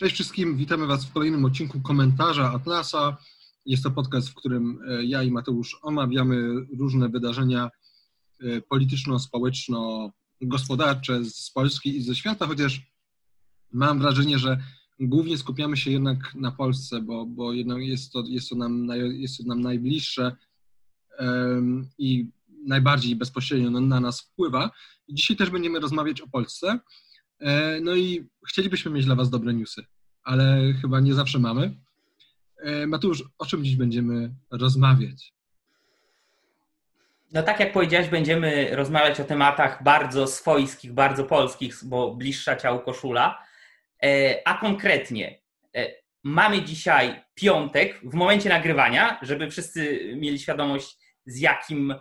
Cześć wszystkim, witamy Was w kolejnym odcinku komentarza Atlasa. Jest to podcast, w którym e, ja i Mateusz omawiamy różne wydarzenia e, polityczno-społeczno-gospodarcze z Polski i ze świata, chociaż mam wrażenie, że głównie skupiamy się jednak na Polsce, bo, bo jest, to, jest, to nam, jest to nam najbliższe i najbardziej bezpośrednio na nas wpływa. Dzisiaj też będziemy rozmawiać o Polsce. E, no i chcielibyśmy mieć dla Was dobre newsy, ale chyba nie zawsze mamy. E, Mateusz, o czym dziś będziemy rozmawiać? No tak jak powiedziałeś, będziemy rozmawiać o tematach bardzo swojskich, bardzo polskich, bo bliższa ciału koszula. E, a konkretnie mamy dzisiaj piątek, w momencie nagrywania, żeby wszyscy mieli świadomość, z jakim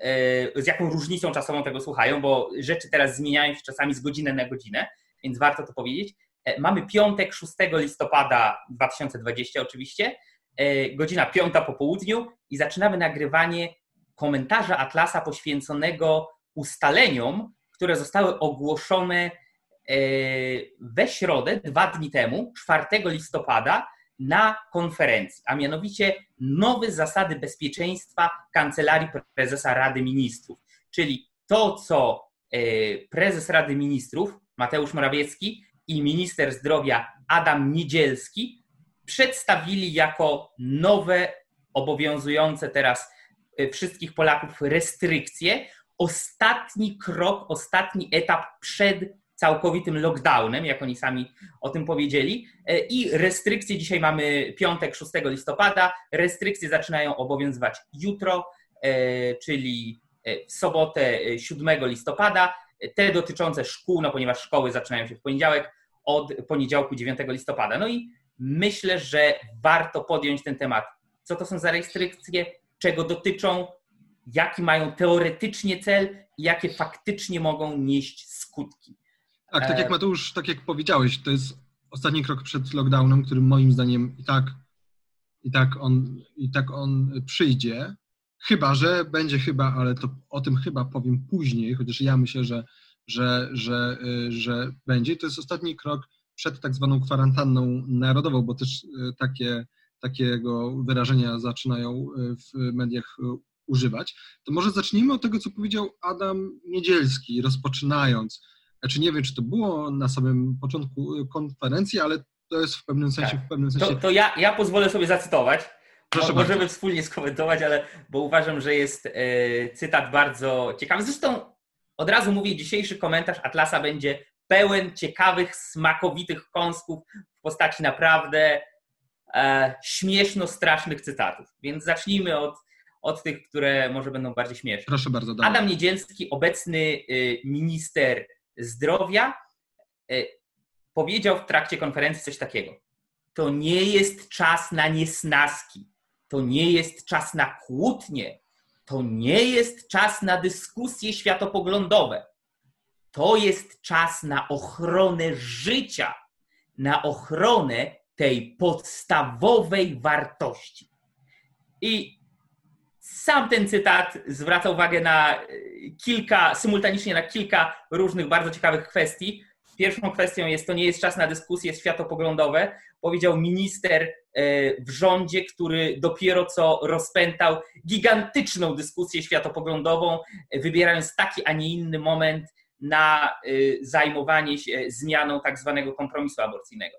E, z jaką różnicą czasową tego słuchają, bo rzeczy teraz zmieniają się czasami z godziny na godzinę, więc warto to powiedzieć. E, mamy piątek 6 listopada 2020 oczywiście, e, godzina 5 po południu i zaczynamy nagrywanie komentarza Atlasa poświęconego ustaleniom, które zostały ogłoszone we środę, dwa dni temu, 4 listopada, na konferencji, a mianowicie nowe zasady bezpieczeństwa Kancelarii Prezesa Rady Ministrów. Czyli to, co e, prezes Rady Ministrów Mateusz Morawiecki i minister zdrowia Adam Niedzielski przedstawili jako nowe, obowiązujące teraz e, wszystkich Polaków restrykcje. Ostatni krok, ostatni etap przed całkowitym lockdownem, jak oni sami o tym powiedzieli. E, I restrykcje, dzisiaj mamy piątek 6 listopada, restrykcje zaczynają obowiązywać jutro, e, czyli w sobotę 7 listopada. Te dotyczące szkół, no ponieważ szkoły zaczynają się w poniedziałek, od poniedziałku 9 listopada. No i myślę, że warto podjąć ten temat. Co to są za restrykcje, czego dotyczą, jaki mają teoretycznie cel i jakie faktycznie mogą nieść skutki. Tak, tak jak e, Mateusz, tak jak powiedziałeś, to jest ostatni krok przed lockdownem, który moim zdaniem i tak, i tak, on, i tak on przyjdzie. Chyba, że będzie chyba, ale to o tym chyba powiem później, chociaż ja myślę, że, że, że, y, że będzie. To jest ostatni krok przed tak zwaną kwarantanną narodową, bo też y, takie, takiego wyrażenia zaczynają y, w mediach używać. To może zacznijmy od tego, co powiedział Adam Niedzielski, rozpoczynając znaczy nie wiem, czy to było na samym początku konferencji, ale to jest w pewnym sensie... Tak. W pewnym sensie... To, to ja, ja pozwolę sobie zacytować. Proszę Możemy bardzo. wspólnie skomentować, ale bo uważam, że jest e, cytat bardzo ciekawy. Zresztą od razu mówię, dzisiejszy komentarz Atlasa będzie pełen ciekawych, smakowitych kąsków w postaci naprawdę e, śmieszno-strasznych cytatów. Więc zacznijmy od, od tych, które może będą bardziej śmieszne. Proszę bardzo. Adam Niedzielski, obecny y, minister zdrowia e, powiedział w trakcie konferencji coś takiego. To nie jest czas na niesnaski, to nie jest czas na kłótnie, to nie jest czas na dyskusje światopoglądowe. To jest czas na ochronę życia, na ochronę tej podstawowej wartości. I sam ten cytat zwraca uwagę na e, kilka, symultanicznie na kilka różnych bardzo ciekawych kwestii. Pierwszą kwestią jest, to nie jest czas na dyskusje światopoglądowe, powiedział minister w rządzie, który dopiero co rozpętał gigantyczną dyskusję światopoglądową, wybierając taki, a nie inny moment na e, zajmowanie się zmianą tak zwanego kompromisu aborcyjnego.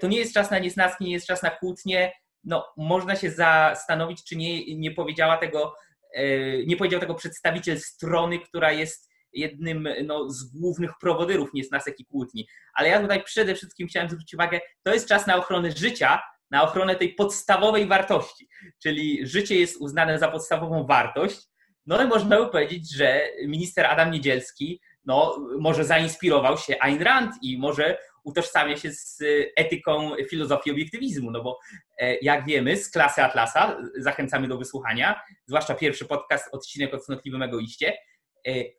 To nie jest czas na niesnaski, nie jest czas na kłótnie, no, można się zastanowić, czy nie, nie powiedziała tego, e, nie powiedział tego przedstawiciel strony, która jest jednym no, z głównych prowodyrów niesnasek i kłótni. Ale ja tutaj przede wszystkim chciałem zwrócić uwagę, to jest czas na ochronę życia, na ochronę tej podstawowej wartości. Czyli życie jest uznane za podstawową wartość. No i można by powiedzieć, że minister Adam Niedzielski no, może zainspirował się Ayn Rand i może utożsamia się z etyką filozofii obiektywizmu, no bo e, jak wiemy z klasy Atlasa, zachęcamy do wysłuchania, zwłaszcza pierwszy podcast, odcinek o cnotliwym egoiście, e,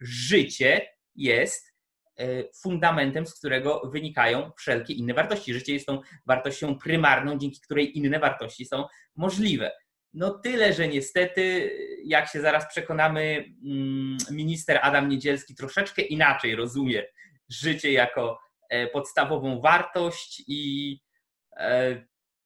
życie jest e, fundamentem, z którego wynikają wszelkie inne wartości. Życie jest tą wartością prymarną, dzięki której inne wartości są możliwe. No tyle, że niestety, jak się zaraz przekonamy, mm, minister Adam Niedzielski troszeczkę inaczej rozumie życie jako podstawową wartość i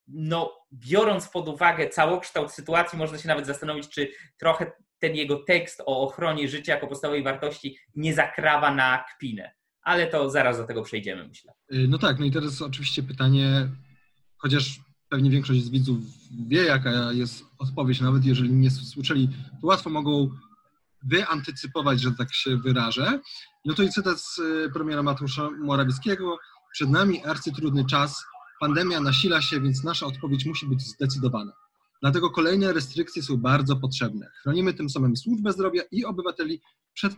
no, biorąc pod uwagę całokształt sytuacji, można się nawet zastanowić, czy trochę ten jego tekst o ochronie życia jako podstawowej wartości nie zakrawa na kpinę. Ale to zaraz do tego przejdziemy, myślę. Y, no tak, no i teraz oczywiście pytanie, chociaż pewnie większość z widzów wie, jaka jest odpowiedź, nawet jeżeli nie słyszeli, to łatwo mogą wyantycypować, że tak się wyrażę. No to i cytat z y, premiera Mateusza Morawieckiego. Przed nami arcytrudny czas, pandemia nasila się, więc nasza odpowiedź musi być zdecydowana. Dlatego kolejne restrykcje są bardzo potrzebne. Chronimy tym samym służbę zdrowia i obywateli przed,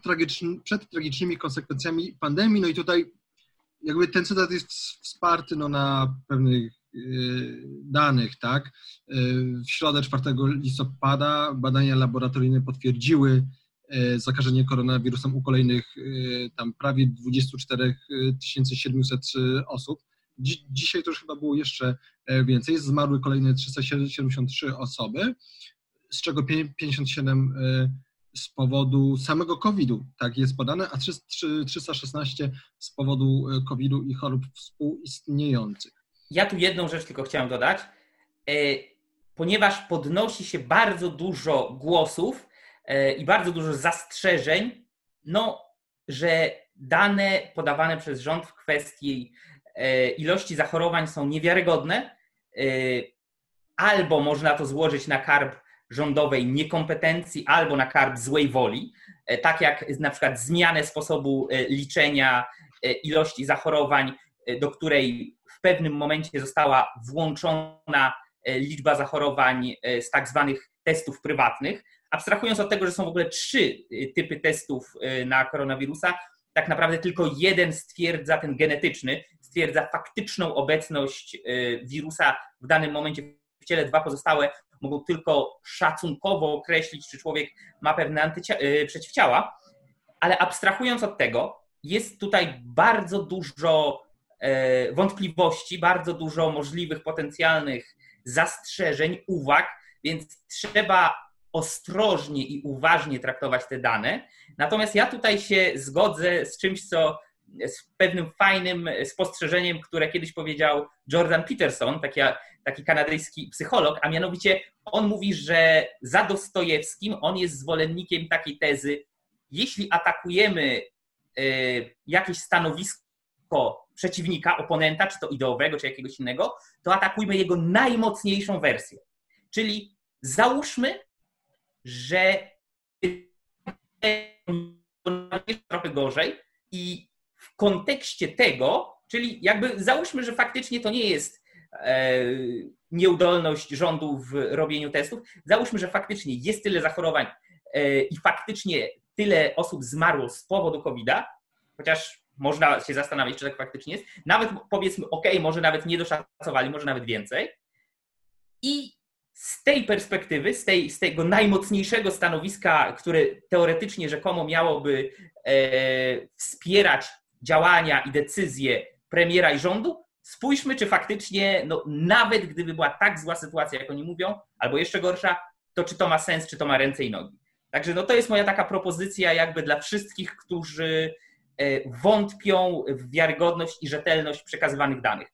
przed tragicznymi konsekwencjami pandemii. No i tutaj jakby ten cytat jest wsparty no, na pewnych yy, danych, tak? Yy, w środę 4 listopada badania laboratoryjne potwierdziły yy, zakażenie koronawirusem u kolejnych tam prawie 24 700 osób. Dzisiaj to już chyba było jeszcze e, więcej. Zmarły kolejne 373 osoby, z czego 57 e, z powodu samego COVID-u, tak jest podane, a 316 z powodu e, COVID-u i chorób współistniejących. Ja tu jedną rzecz tylko chciałem dodać. Ponieważ podnosi się bardzo dużo głosów i bardzo dużo zastrzeżeń, no, że dane podawane przez rząd w kwestii ilości zachorowań są niewiarygodne, e, albo można to złożyć na karb rządowej niekompetencji, albo na karb złej woli, e, tak jak na przykład zmianę sposobu liczenia ilości zachorowań, do której w pewnym momencie została włączona liczba zachorowań z tak zwanych testów prywatnych. Abstrahując od tego, że są w ogóle trzy typy testów na koronawirusa, tak naprawdę tylko jeden stwierdza ten genetyczny, stwierdza faktyczną obecność y, wirusa w danym momencie w ciele. Dwa pozostałe mogą tylko szacunkowo określić, czy człowiek ma pewne antycia- y, przeciwciała. Ale abstrahując od tego, jest tutaj bardzo dużo y, wątpliwości, bardzo dużo możliwych potencjalnych zastrzeżeń, uwag, więc trzeba ostrożnie i uważnie traktować te dane. Natomiast ja tutaj się zgodzę z czymś, co z pewnym fajnym spostrzeżeniem, które kiedyś powiedział Jordan Peterson, taki, taki kanadyjski psycholog, a mianowicie on mówi, że za Dostojewskim on jest zwolennikiem takiej tezy, jeśli atakujemy y, jakieś stanowisko przeciwnika, oponenta, czy to ideowego, czy jakiegoś innego, to atakujmy jego najmocniejszą wersję. Czyli załóżmy, że trochę gorzej i w kontekście tego, czyli jakby załóżmy, że faktycznie to nie jest e, nieudolność rządu w robieniu testów, załóżmy, że faktycznie jest tyle zachorowań e, i faktycznie tyle osób zmarło z powodu COVID-a, chociaż można się zastanawiać, czy tak faktycznie jest. Nawet powiedzmy, ok, może nawet nie doszacowali, może nawet więcej. I z tej perspektywy, z, tej, z tego najmocniejszego stanowiska, które teoretycznie rzekomo miałoby e, wspierać działania i decyzje premiera i rządu, spójrzmy, czy faktycznie, no, nawet gdyby była tak zła sytuacja, jak oni mówią, albo jeszcze gorsza, to czy to ma sens, czy to ma ręce i nogi. Także no, to jest moja taka propozycja jakby dla wszystkich, którzy e, wątpią w wiarygodność i rzetelność przekazywanych danych.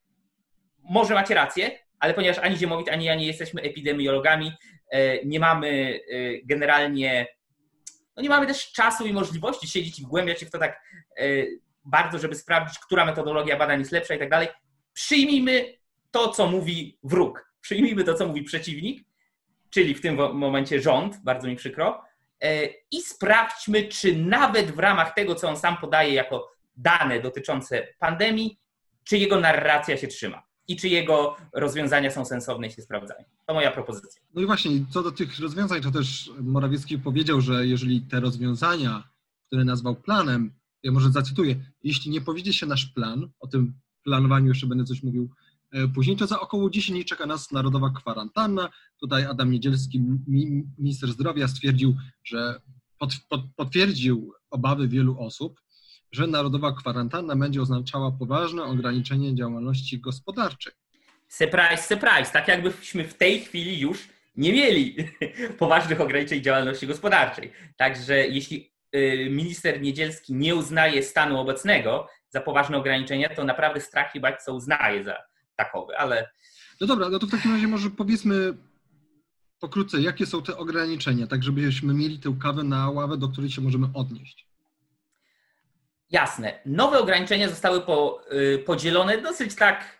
Może macie rację, ale ponieważ ani Ziemowit, ani ja nie jesteśmy epidemiologami, e, nie mamy e, generalnie, no nie mamy też czasu i możliwości siedzieć i wgłębiać się w to tak bardzo, żeby sprawdzić, która metodologia badań jest lepsza i tak dalej. Przyjmijmy to, co mówi wróg, przyjmijmy to, co mówi przeciwnik, czyli w tym momencie rząd, bardzo mi przykro, i sprawdźmy, czy nawet w ramach tego, co on sam podaje jako dane dotyczące pandemii, czy jego narracja się trzyma i czy jego rozwiązania są sensowne i się sprawdzają. To moja propozycja. No i właśnie, co do tych rozwiązań, to też Morawiecki powiedział, że jeżeli te rozwiązania, które nazwał planem, ja może zacytuję, jeśli nie powiedzie się nasz plan, o tym planowaniu jeszcze będę coś mówił e, później, to za około 10 dni czeka nas narodowa kwarantanna. Tutaj Adam Niedzielski, minister zdrowia, stwierdził, że potwierdził obawy wielu osób, że narodowa kwarantanna będzie oznaczała poważne ograniczenie działalności gospodarczej. Surprise, surprise. Tak jakbyśmy w tej chwili już nie mieli poważnych ograniczeń działalności gospodarczej. Także jeśli minister Niedzielski nie uznaje stanu obecnego za poważne ograniczenia, to naprawdę strach i co uznaje za takowy, ale... No dobra, no to w takim razie może powiedzmy pokrótce, jakie są te ograniczenia, tak żebyśmy mieli tę kawę na ławę, do której się możemy odnieść. Jasne. Nowe ograniczenia zostały po, y, podzielone dosyć tak,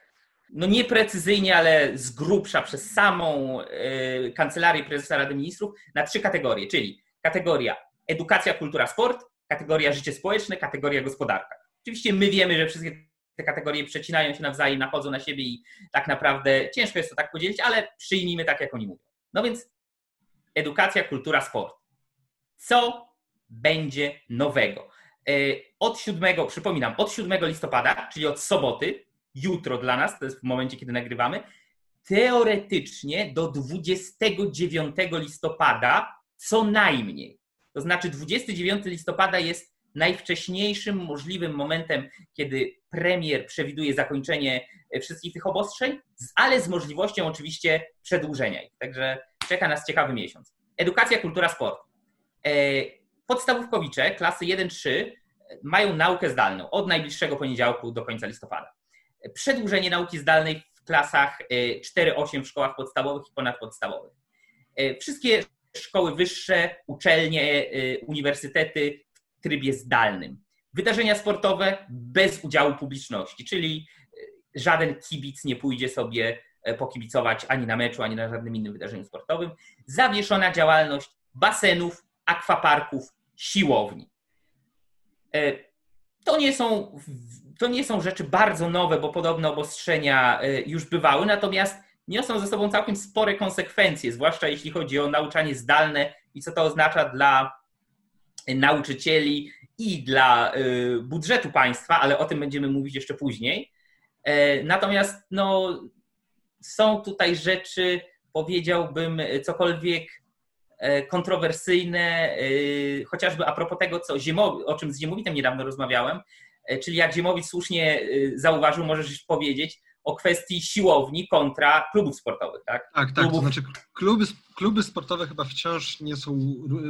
no nieprecyzyjnie, ale z grubsza przez samą y, Kancelarię Prezesa Rady Ministrów na trzy kategorie, czyli kategoria edukacja, kultura, sport, kategoria życie społeczne, kategoria gospodarka. Oczywiście my wiemy, że wszystkie te kategorie przecinają się nawzajem, nachodzą na siebie i tak naprawdę ciężko jest to tak podzielić, ale przyjmijmy tak, jak oni mówią. No więc edukacja, kultura, sport. Co będzie nowego? E, od 7, przypominam, od 7 listopada, czyli od soboty, jutro dla nas, to jest w momencie, kiedy nagrywamy, teoretycznie do 29 listopada co najmniej. To znaczy 29 listopada jest najwcześniejszym możliwym momentem, kiedy premier przewiduje zakończenie e, wszystkich tych obostrzeń, ale z możliwością oczywiście przedłużenia ich. Także czeka nas ciekawy miesiąc. Edukacja, kultura, sport. E, podstawówkowicze, klasy 1-3 mają naukę zdalną od najbliższego poniedziałku do końca listopada. Przedłużenie nauki zdalnej w klasach 4-8 e, w szkołach podstawowych i ponadpodstawowych. Wszystkie szkoły wyższe, uczelnie, uniwersytety w trybie zdalnym. Wydarzenia sportowe bez udziału publiczności, czyli e, żaden kibic nie pójdzie sobie e, pokibicować ani na meczu, ani na żadnym innym wydarzeniu sportowym. Zawieszona działalność basenów, akwaparków, siłowni. E, to nie są, to nie są rzeczy bardzo nowe, bo podobne obostrzenia już bywały, natomiast niosą ze sobą całkiem spore konsekwencje, zwłaszcza jeśli chodzi o nauczanie zdalne i co to oznacza dla nauczycieli i dla y, budżetu państwa, ale o tym będziemy mówić jeszcze później. E, natomiast no, są tutaj rzeczy, powiedziałbym, cokolwiek e, kontrowersyjne, e, chociażby a propos tego, co Ziemowi, o czym z Ziemowitem niedawno rozmawiałem, czyli jak Ziemowit słusznie zauważył, możesz powiedzieć, o kwestii siłowni kontra klubów sportowych, tak? Tak, tak. Klubów... To znaczy kluby, kluby sportowe chyba wciąż nie są,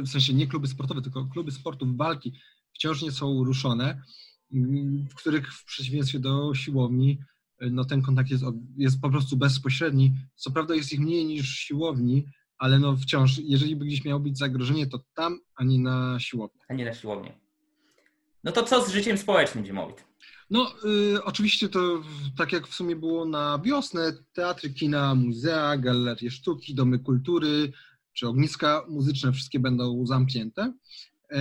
w sensie nie kluby sportowe, tylko kluby sportów walki wciąż nie są ruszone, w których w przeciwieństwie do siłowni no ten kontakt jest, jest po prostu bezpośredni. Co prawda jest ich mniej niż siłowni, ale no wciąż, jeżeli by gdzieś miało być zagrożenie, to tam, a nie na siłowni. A nie na siłowni. No to co z życiem społecznym, Ziemowit? No, y, oczywiście to tak jak w sumie było na wiosnę, teatry, kina, muzea, galerie sztuki, domy kultury czy ogniska muzyczne, wszystkie będą zamknięte. E,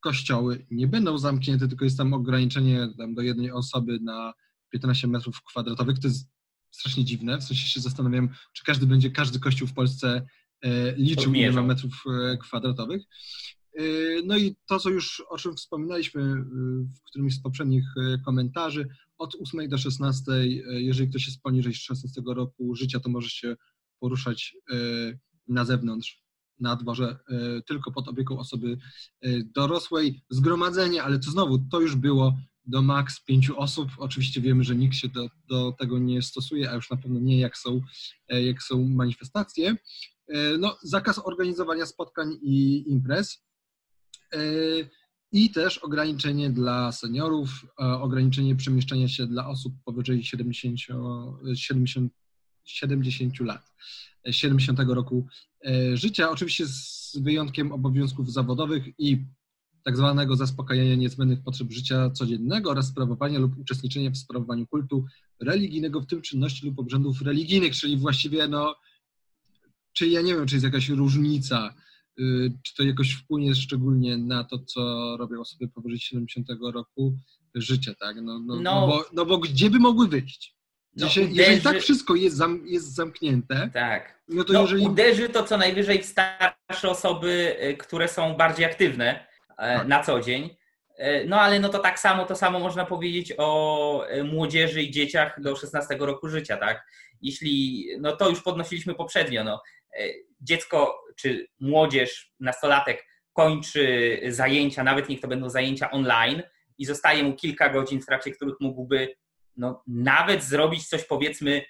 kościoły nie będą zamknięte, tylko jest tam ograniczenie tam do jednej osoby na 15 metrów kwadratowych. To jest strasznie dziwne, w sensie się zastanawiam, czy każdy będzie, każdy kościół w Polsce e, liczył ile metrów e, kwadratowych. Yy, no i to, co już o czym wspominaliśmy yy, w którymś z poprzednich yy, komentarzy, od 8 do 16, jeżeli ktoś jest poniżej 16 roku życia, to może się poruszać na zewnątrz, na dworze, tylko pod opieką osoby dorosłej. Zgromadzenie, ale to znowu, to już było do maks pięciu osób. Oczywiście wiemy, że nikt się do, do tego nie stosuje, a już na pewno nie jak są, jak są manifestacje. No, zakaz organizowania spotkań i imprez. E, i też ograniczenie dla seniorów, e, ograniczenie przemieszczania się dla osób powyżej 70, 70, 70 lat, 70 roku e, życia, oczywiście z wyjątkiem obowiązków zawodowych i tak zwanego zaspokajania niezbędnych potrzeb życia codziennego oraz sprawowania lub uczestniczenia w sprawowaniu kultu religijnego, w tym czynności lub obrzędów religijnych, czyli właściwie no, czy ja nie wiem, czy jest jakaś różnica czy to jakoś wpłynie szczególnie na to, co robią osoby powyżej 70 roku życia, tak? No, no, no, no, bo, no bo gdzie by mogły wyjść? No, uderzy... Jeżeli tak wszystko jest, zam, jest zamknięte, tak. no to no, jeżeli... Uderzy to co najwyżej w starsze osoby, y, które są bardziej aktywne e, tak. na co dzień. E, no ale no to tak samo, to samo można powiedzieć o e, młodzieży i dzieciach do 16 roku życia, tak? Jeśli, no to już podnosiliśmy poprzednio, no dziecko czy młodzież, nastolatek kończy zajęcia, nawet niech to będą zajęcia online i zostaje mu kilka godzin, w trakcie których mógłby no, nawet zrobić coś powiedzmy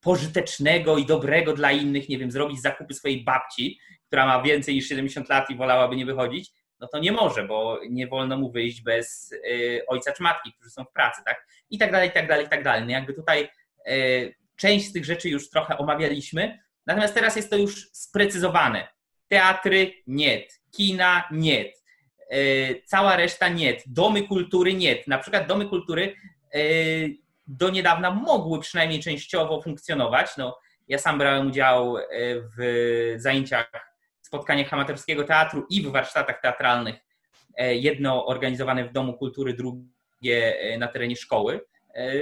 pożytecznego i dobrego dla innych, nie wiem, zrobić zakupy swojej babci, która ma więcej niż 70 lat i wolałaby nie wychodzić, no to nie może, bo nie wolno mu wyjść bez y, ojca czy matki, którzy są w pracy, tak? I tak dalej, i tak dalej, i tak dalej. No jakby tutaj y, część z tych rzeczy już trochę omawialiśmy, natomiast teraz jest to już sprecyzowane. Teatry nie, kina nie, y, cała reszta nie, domy kultury nie. Na przykład domy kultury do niedawna mogły przynajmniej częściowo funkcjonować. No, ja sam brałem udział w zajęciach spotkaniach amatorskiego teatru i w warsztatach teatralnych, e, jedno organizowane w Domu Kultury, drugie e, na terenie szkoły. E,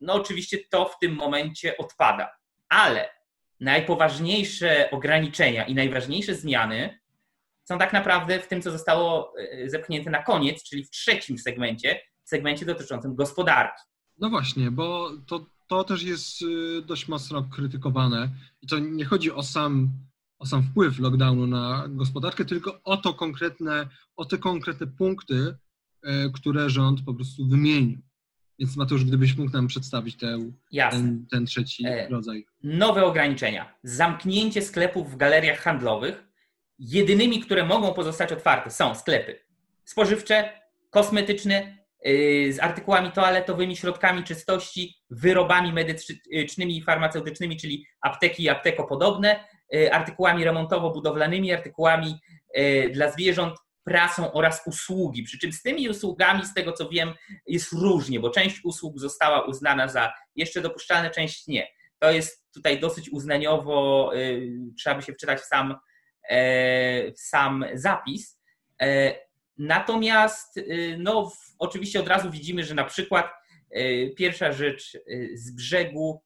no oczywiście to w tym momencie odpada, ale najpoważniejsze ograniczenia i najważniejsze zmiany są tak naprawdę w tym, co zostało zepchnięte na koniec, czyli w trzecim segmencie, segmencie dotyczącym gospodarki. No właśnie, bo to, to też jest y, dość mocno krytykowane i to nie chodzi o sam o sam wpływ lockdownu na gospodarkę, tylko o to konkretne, o te konkretne punkty, e, które rząd po prostu wymienił. Więc Mateusz, gdybyś mógł nam przedstawić ten, ten trzeci e, rodzaj. Nowe ograniczenia. Zamknięcie sklepów w galeriach handlowych. Jedynymi, które mogą pozostać otwarte są sklepy spożywcze, kosmetyczne, yy, z artykułami toaletowymi, środkami czystości, wyrobami medycznymi i farmaceutycznymi, czyli apteki i aptekopodobne, E, artykułami remontowo-budowlanymi, artykułami e, dla zwierząt, prasą oraz usługi. Przy czym z tymi usługami, z tego co wiem, jest różnie, bo część usług została uznana za jeszcze dopuszczalne, część nie. To jest tutaj dosyć uznaniowo, e, trzeba by się wczytać w sam, w sam zapis. Natomiast, no, oczywiście od razu widzimy, że na przykład pierwsza rzecz z brzegu,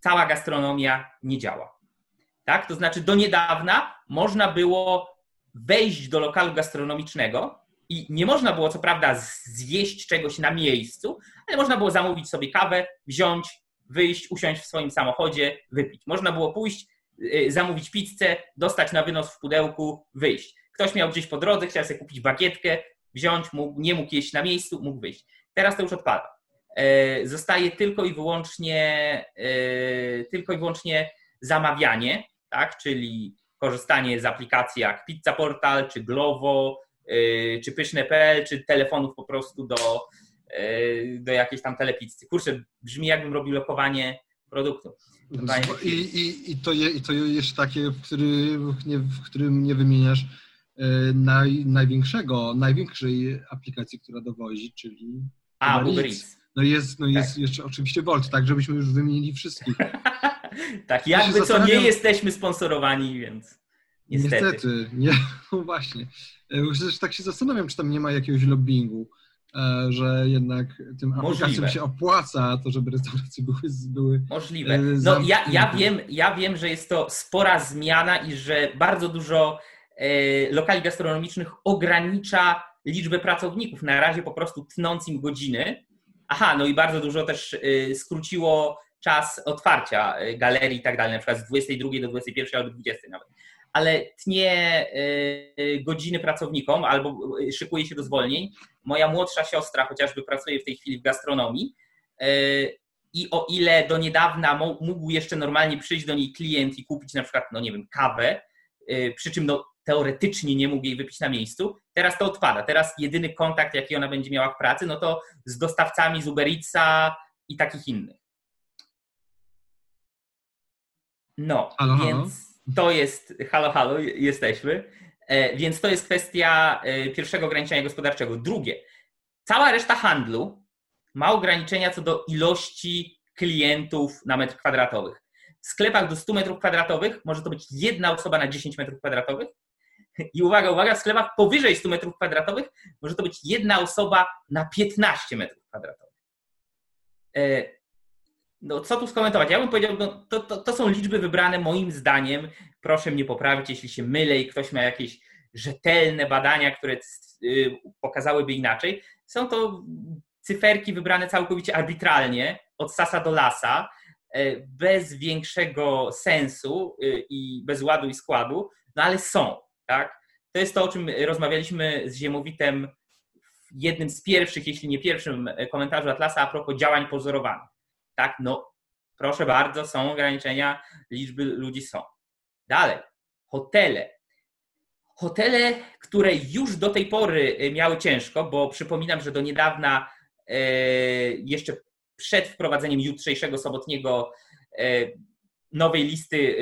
cała gastronomia nie działa. Tak? To znaczy do niedawna można było wejść do lokalu gastronomicznego i nie można było co prawda zjeść czegoś na miejscu, ale można było zamówić sobie kawę, wziąć, wyjść, usiąść w swoim samochodzie, wypić. Można było pójść, y, zamówić pizzę, dostać na wynos w pudełku, wyjść. Ktoś miał gdzieś po drodze, chciał sobie kupić bagietkę, wziąć, mógł, nie mógł jeść na miejscu, mógł wyjść. Teraz to już odpada. E, zostaje tylko i wyłącznie, e, tylko i wyłącznie zamawianie tak? czyli korzystanie z aplikacji jak Pizza Portal, czy Glovo, yy, czy Pyszne.pl, czy telefonów po prostu do, yy, do jakiejś tam telepizzy. Kurczę, brzmi jakbym robił lokowanie produktu. I, i, i, to, je, I to jeszcze takie, w, który, nie, w którym nie wymieniasz yy, naj, największego, największej aplikacji, która dowozi, czyli A, Uber Eats. No jest, no jest tak. jeszcze oczywiście Volt, tak żebyśmy już wymienili wszystkich. tak, jakby co zastanawiam... nie jesteśmy sponsorowani, więc niestety. Niestety, nie, no właśnie. Też tak się zastanawiam, czy tam nie ma jakiegoś lobbingu, e, że jednak tym aplikacjom się opłaca to, żeby restauracje były... były Możliwe. E, no ja, ja, wiem, ja wiem, że jest to spora zmiana i że bardzo dużo e, lokali gastronomicznych ogranicza liczbę pracowników, na razie po prostu tnąc im godziny. Aha, no i bardzo dużo też skróciło czas otwarcia y, galerii i tak dalej, na przykład z 22 do 21 albo 20 nawet. Ale tnie y, godziny pracownikom albo y, szykuje się do zwolnień. Moja młodsza siostra chociażby pracuje w tej chwili w gastronomii i o ile do niedawna mógł jeszcze normalnie przyjść do niej klient i kupić na przykład, no nie wiem, kawę, przy czym no, teoretycznie nie mógł jej wypić na miejscu, teraz to odpada. Teraz jedyny kontakt, jaki ona będzie miała w pracy, no to z dostawcami z Uber Eatsa i takich innych. No, halo, więc halo. to jest, halo, halo, jesteśmy. E, więc to jest kwestia e, pierwszego ograniczenia gospodarczego. Drugie, cała reszta handlu ma ograniczenia co do ilości klientów na metr kwadratowy. W sklepach do 100 metrów kwadratowych może to być jedna osoba na 10 metrów kwadratowych. I uwaga, uwaga, w sklepach powyżej 100 metrów kwadratowych może to być jedna osoba na 15 metrów kwadratowych. E, no, co tu skomentować? Ja bym powiedział, no, to, to, to są liczby wybrane moim zdaniem. Proszę mnie poprawić, jeśli się mylę i ktoś ma jakieś rzetelne badania, które y, pokazałyby inaczej. Są to cyferki wybrane całkowicie arbitralnie, od sasa do lasa, e, bez większego sensu y, i bez ładu i składu, no ale są, tak? To jest to, o czym rozmawialiśmy z Ziemowitem w jednym z pierwszych, jeśli nie pierwszym e, komentarzu Atlasa a propos działań pozorowanych tak, no proszę bardzo, są ograniczenia, liczby ludzi są. Dalej, hotele. hotele, które już do tej pory miały ciężko, bo przypominam, że do niedawna, jeszcze przed wprowadzeniem jutrzejszego sobotniego nowej listy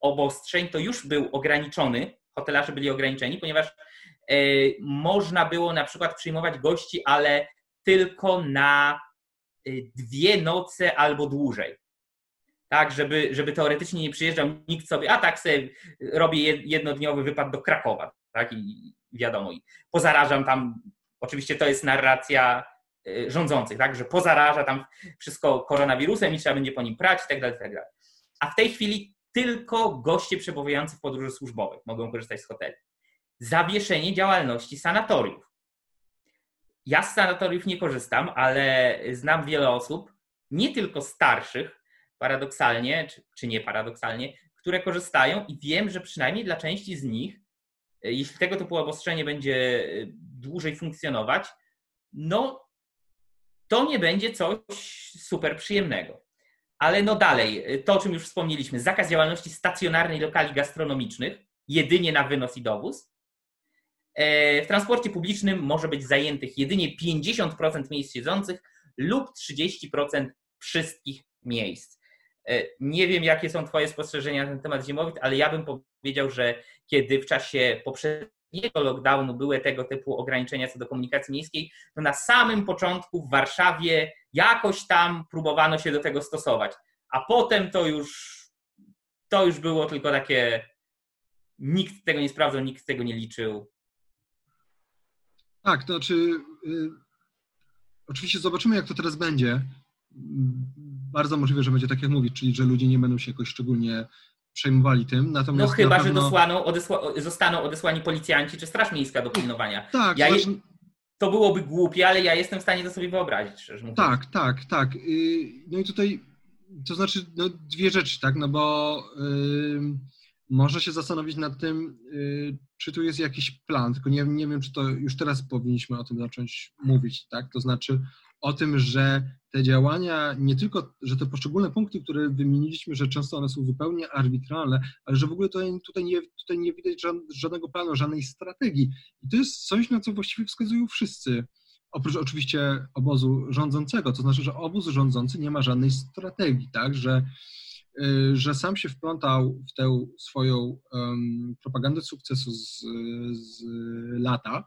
obostrzeń, to już był ograniczony, hotelarze byli ograniczeni, ponieważ można było na przykład przyjmować gości, ale tylko na dwie noce albo dłużej tak, żeby, żeby teoretycznie nie przyjeżdżał nikt sobie, a tak sobie robię jednodniowy wypad do Krakowa, tak, i wiadomo, i pozarażam tam, oczywiście to jest narracja y, rządzących, tak, że pozaraża tam wszystko koronawirusem i trzeba będzie po nim prać i tak dalej, tak dalej. A w tej chwili tylko goście przebywający w podróży służbowej mogą korzystać z hoteli. Zawieszenie działalności sanatoriów. Ja z sanatoriów nie korzystam, ale znam wiele osób, nie tylko starszych, paradoksalnie, czy, czy nie paradoksalnie, które korzystają i wiem, że przynajmniej dla części z nich, e, jeśli tego typu obostrzenie będzie e, dłużej funkcjonować, no to nie będzie coś super przyjemnego. Ale no dalej, e, to o czym już wspomnieliśmy, zakaz działalności stacjonarnej lokali gastronomicznych, jedynie na wynos i dowóz. W transporcie publicznym może być zajętych jedynie 50% miejsc siedzących lub 30% wszystkich miejsc. E, nie wiem, jakie są Twoje spostrzeżenia na ten temat zimowic, ale ja bym powiedział, że kiedy w czasie poprzedniego lockdownu były tego typu ograniczenia co do komunikacji miejskiej, to na samym początku w Warszawie jakoś tam próbowano się do tego stosować, a potem to już, to już było tylko takie, nikt tego nie sprawdzał, nikt tego nie liczył. Tak, to znaczy, y, oczywiście zobaczymy, jak to teraz będzie bardzo możliwe, że będzie tak jak mówić, czyli że ludzie nie będą się jakoś szczególnie przejmowali tym. Natomiast no chyba, pewno... że dosłaną, odesła, zostaną odesłani policjanci czy Straż Miejska do pilnowania. Tak, ja właśnie... To byłoby głupie, ale ja jestem w stanie to sobie wyobrazić, szczerze mówiąc. Tak, tak, tak. Y, no i tutaj, to znaczy no, dwie rzeczy, tak, no bo yy, może się zastanowić nad tym, yy, czy tu jest jakiś plan, tylko nie, nie wiem, czy to już teraz powinniśmy o tym zacząć mówić, tak, to znaczy o tym, że te działania, nie tylko, że te poszczególne punkty, które wymieniliśmy, że często one są zupełnie arbitralne, ale że w ogóle tutaj, tutaj, nie, tutaj nie widać żadnego planu, żadnej strategii. I to jest coś, na co właściwie wskazują wszyscy, oprócz oczywiście obozu rządzącego, to znaczy, że obóz rządzący nie ma żadnej strategii, tak, że, y, że sam się wplątał w tę swoją um, propagandę sukcesu z, z lata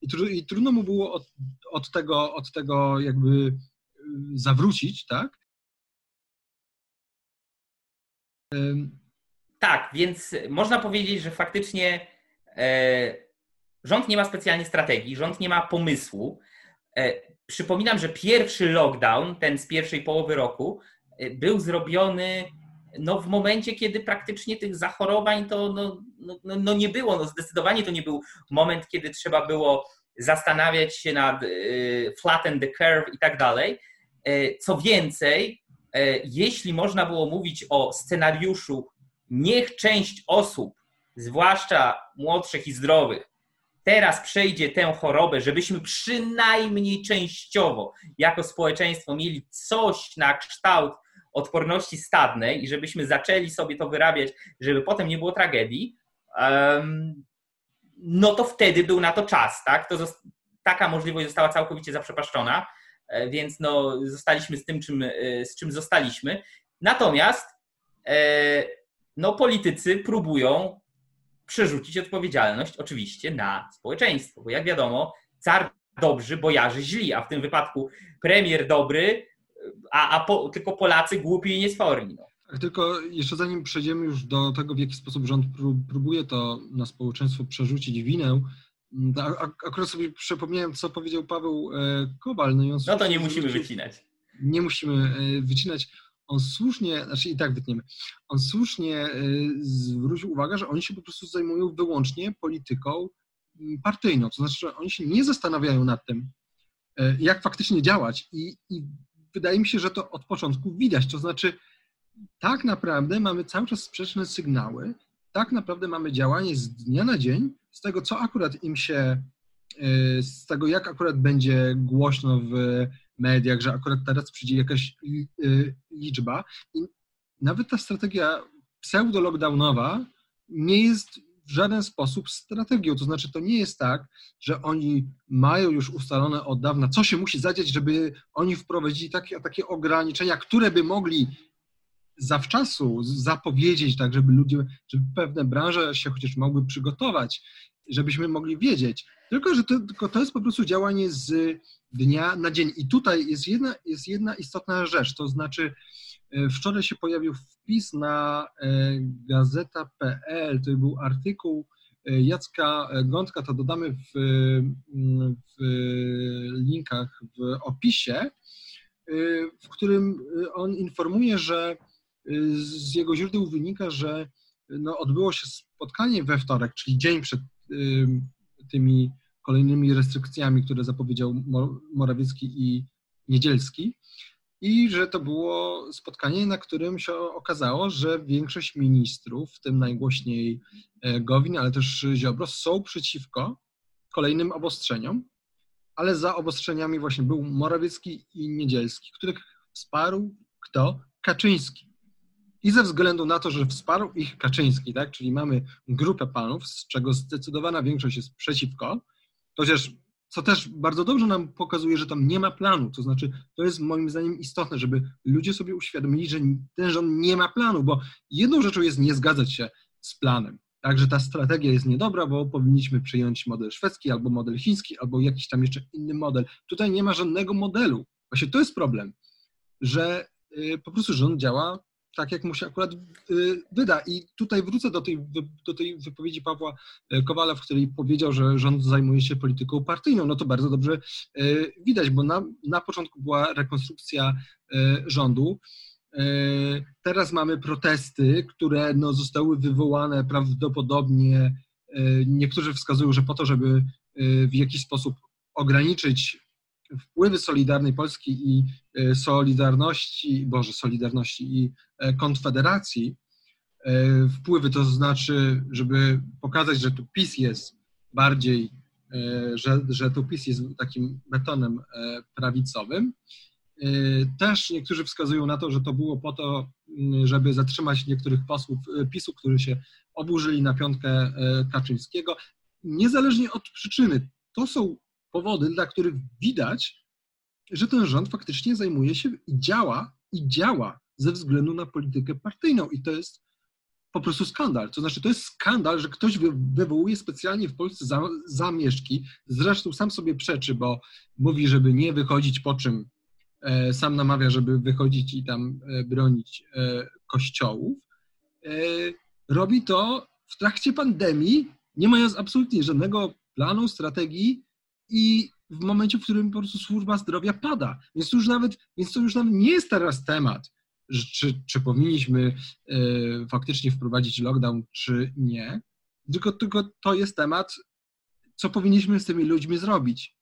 i, tru, i trudno mu było od, od, tego, od tego jakby zawrócić, tak? Tak, więc można powiedzieć, że faktycznie e, rząd nie ma specjalnie strategii, rząd nie ma pomysłu. E, przypominam, że pierwszy lockdown, ten z pierwszej połowy roku, e, był zrobiony no, w momencie, kiedy praktycznie tych zachorowań to no, no, no, no nie było. No, zdecydowanie to nie był moment, kiedy trzeba było zastanawiać się nad y, flatten the curve i tak dalej. E, co więcej, e, jeśli można było mówić o scenariuszu, niech część osób, zwłaszcza młodszych i zdrowych, teraz przejdzie tę chorobę, żebyśmy przynajmniej częściowo jako społeczeństwo mieli coś na kształt odporności stadnej i żebyśmy zaczęli sobie to wyrabiać, żeby potem nie było tragedii, no to wtedy był na to czas, tak? To taka możliwość została całkowicie zaprzepaszczona. E, więc no, zostaliśmy z tym, czym, e, z czym zostaliśmy. Natomiast e, no, politycy próbują przerzucić odpowiedzialność oczywiście na społeczeństwo, bo jak wiadomo, car dobrzy, bojarzy źli, a w tym wypadku premier dobry, a, a po, tylko Polacy głupi i niesforni. No. Tylko jeszcze zanim przejdziemy już do tego, w jaki sposób rząd próbuje to na społeczeństwo przerzucić winę, Mm, akurat sobie przypomniałem, co powiedział Paweł e, Kowal. No, no to nie musimy wycinać. Nie musimy e, wycinać. On słusznie, znaczy i tak wytniemy, on słusznie e, zwrócił uwagę, że oni się po prostu zajmują wyłącznie polityką mm, partyjną. To znaczy, że oni się nie zastanawiają nad tym, jak faktycznie działać. I, I wydaje mi się, że to od początku widać. To znaczy, tak naprawdę mamy cały czas sprzeczne sygnały, tak naprawdę mamy działanie z dnia na dzień, z tego, co akurat im się, y, z tego, jak akurat będzie głośno w mediach, że akurat teraz przyjdzie jakaś y, liczba. I nawet ta strategia pseudo-lockdownowa nie jest w żaden sposób strategią. To znaczy, to nie jest tak, że oni mają już ustalone od dawna, co się musi zadziać, żeby oni wprowadzili takie, takie ograniczenia, które by mogli zawczasu zapowiedzieć, tak, żeby ludzie, żeby pewne branże się chociaż mogły przygotować, żebyśmy mogli wiedzieć. Tylko, że to, tylko to jest po prostu działanie z dnia na dzień. I tutaj jest jedna, jest jedna istotna rzecz, to znaczy wczoraj się pojawił wpis na e, gazeta.pl, to był artykuł e, Jacka Gądka, to dodamy w, w linkach w opisie, w którym on informuje, że z jego źródeł wynika, że no, odbyło się spotkanie we wtorek, czyli dzień przed tymi kolejnymi restrykcjami, które zapowiedział Morawiecki i Niedzielski. I że to było spotkanie, na którym się okazało, że większość ministrów, w tym najgłośniej e, Gowin, ale też Ziobro, są przeciwko kolejnym obostrzeniom, ale za obostrzeniami właśnie był Morawiecki i Niedzielski, których wsparł kto? Kaczyński. I ze względu na to, że wsparł ich Kaczyński, tak, czyli mamy grupę panów, z czego zdecydowana większość jest przeciwko, chociaż co też bardzo dobrze nam pokazuje, że tam nie ma planu. To znaczy, to jest moim zdaniem istotne, żeby ludzie sobie uświadomili, że ten rząd nie ma planu, bo jedną rzeczą jest nie zgadzać się z planem. Także ta strategia jest niedobra, bo powinniśmy przyjąć model szwedzki, albo model chiński, albo jakiś tam jeszcze inny model. Tutaj nie ma żadnego modelu. Właśnie to jest problem, że y, po prostu rząd działa tak, jak mu się akurat y, wyda. I tutaj wrócę do tej, do tej wypowiedzi Pawła y, Kowala, w której powiedział, że rząd zajmuje się polityką partyjną. No to bardzo dobrze y, widać, bo na, na początku była rekonstrukcja rządu. Teraz mamy protesty, które no, zostały wywołane prawdopodobnie, niektórzy wskazują, że po to, żeby w jakiś sposób ograniczyć wpływy Solidarnej Polski i e, Solidarności, Boże, Solidarności i e, Konfederacji, e, wpływy to znaczy, żeby pokazać, że tu PiS jest bardziej, że, że tu PiS jest takim betonem prawicowym. Też niektórzy wskazują na to, że to było po to, żeby zatrzymać niektórych posłów PiSu, którzy się oburzyli na piątkę Kaczyńskiego. Niezależnie od przyczyny, to są powody, dla których widać, że ten rząd faktycznie zajmuje się i działa, i działa ze względu na politykę partyjną. I to jest po prostu skandal. To znaczy, to jest skandal, że ktoś wywołuje specjalnie w Polsce zamieszki. Zresztą sam sobie przeczy, bo mówi, żeby nie wychodzić, po czym e, sam namawia, żeby wychodzić i tam e, bronić e, kościołów. Robi to w trakcie pandemii, nie mając absolutnie żadnego planu, strategii i w momencie, w którym po prostu służba zdrowia pada. Więc to już nawet, więc to już nawet nie jest teraz temat, czy, czy powinniśmy e, faktycznie wprowadzić lockdown, czy nie, tylko, tylko to jest temat, co powinniśmy z tymi ludźmi zrobić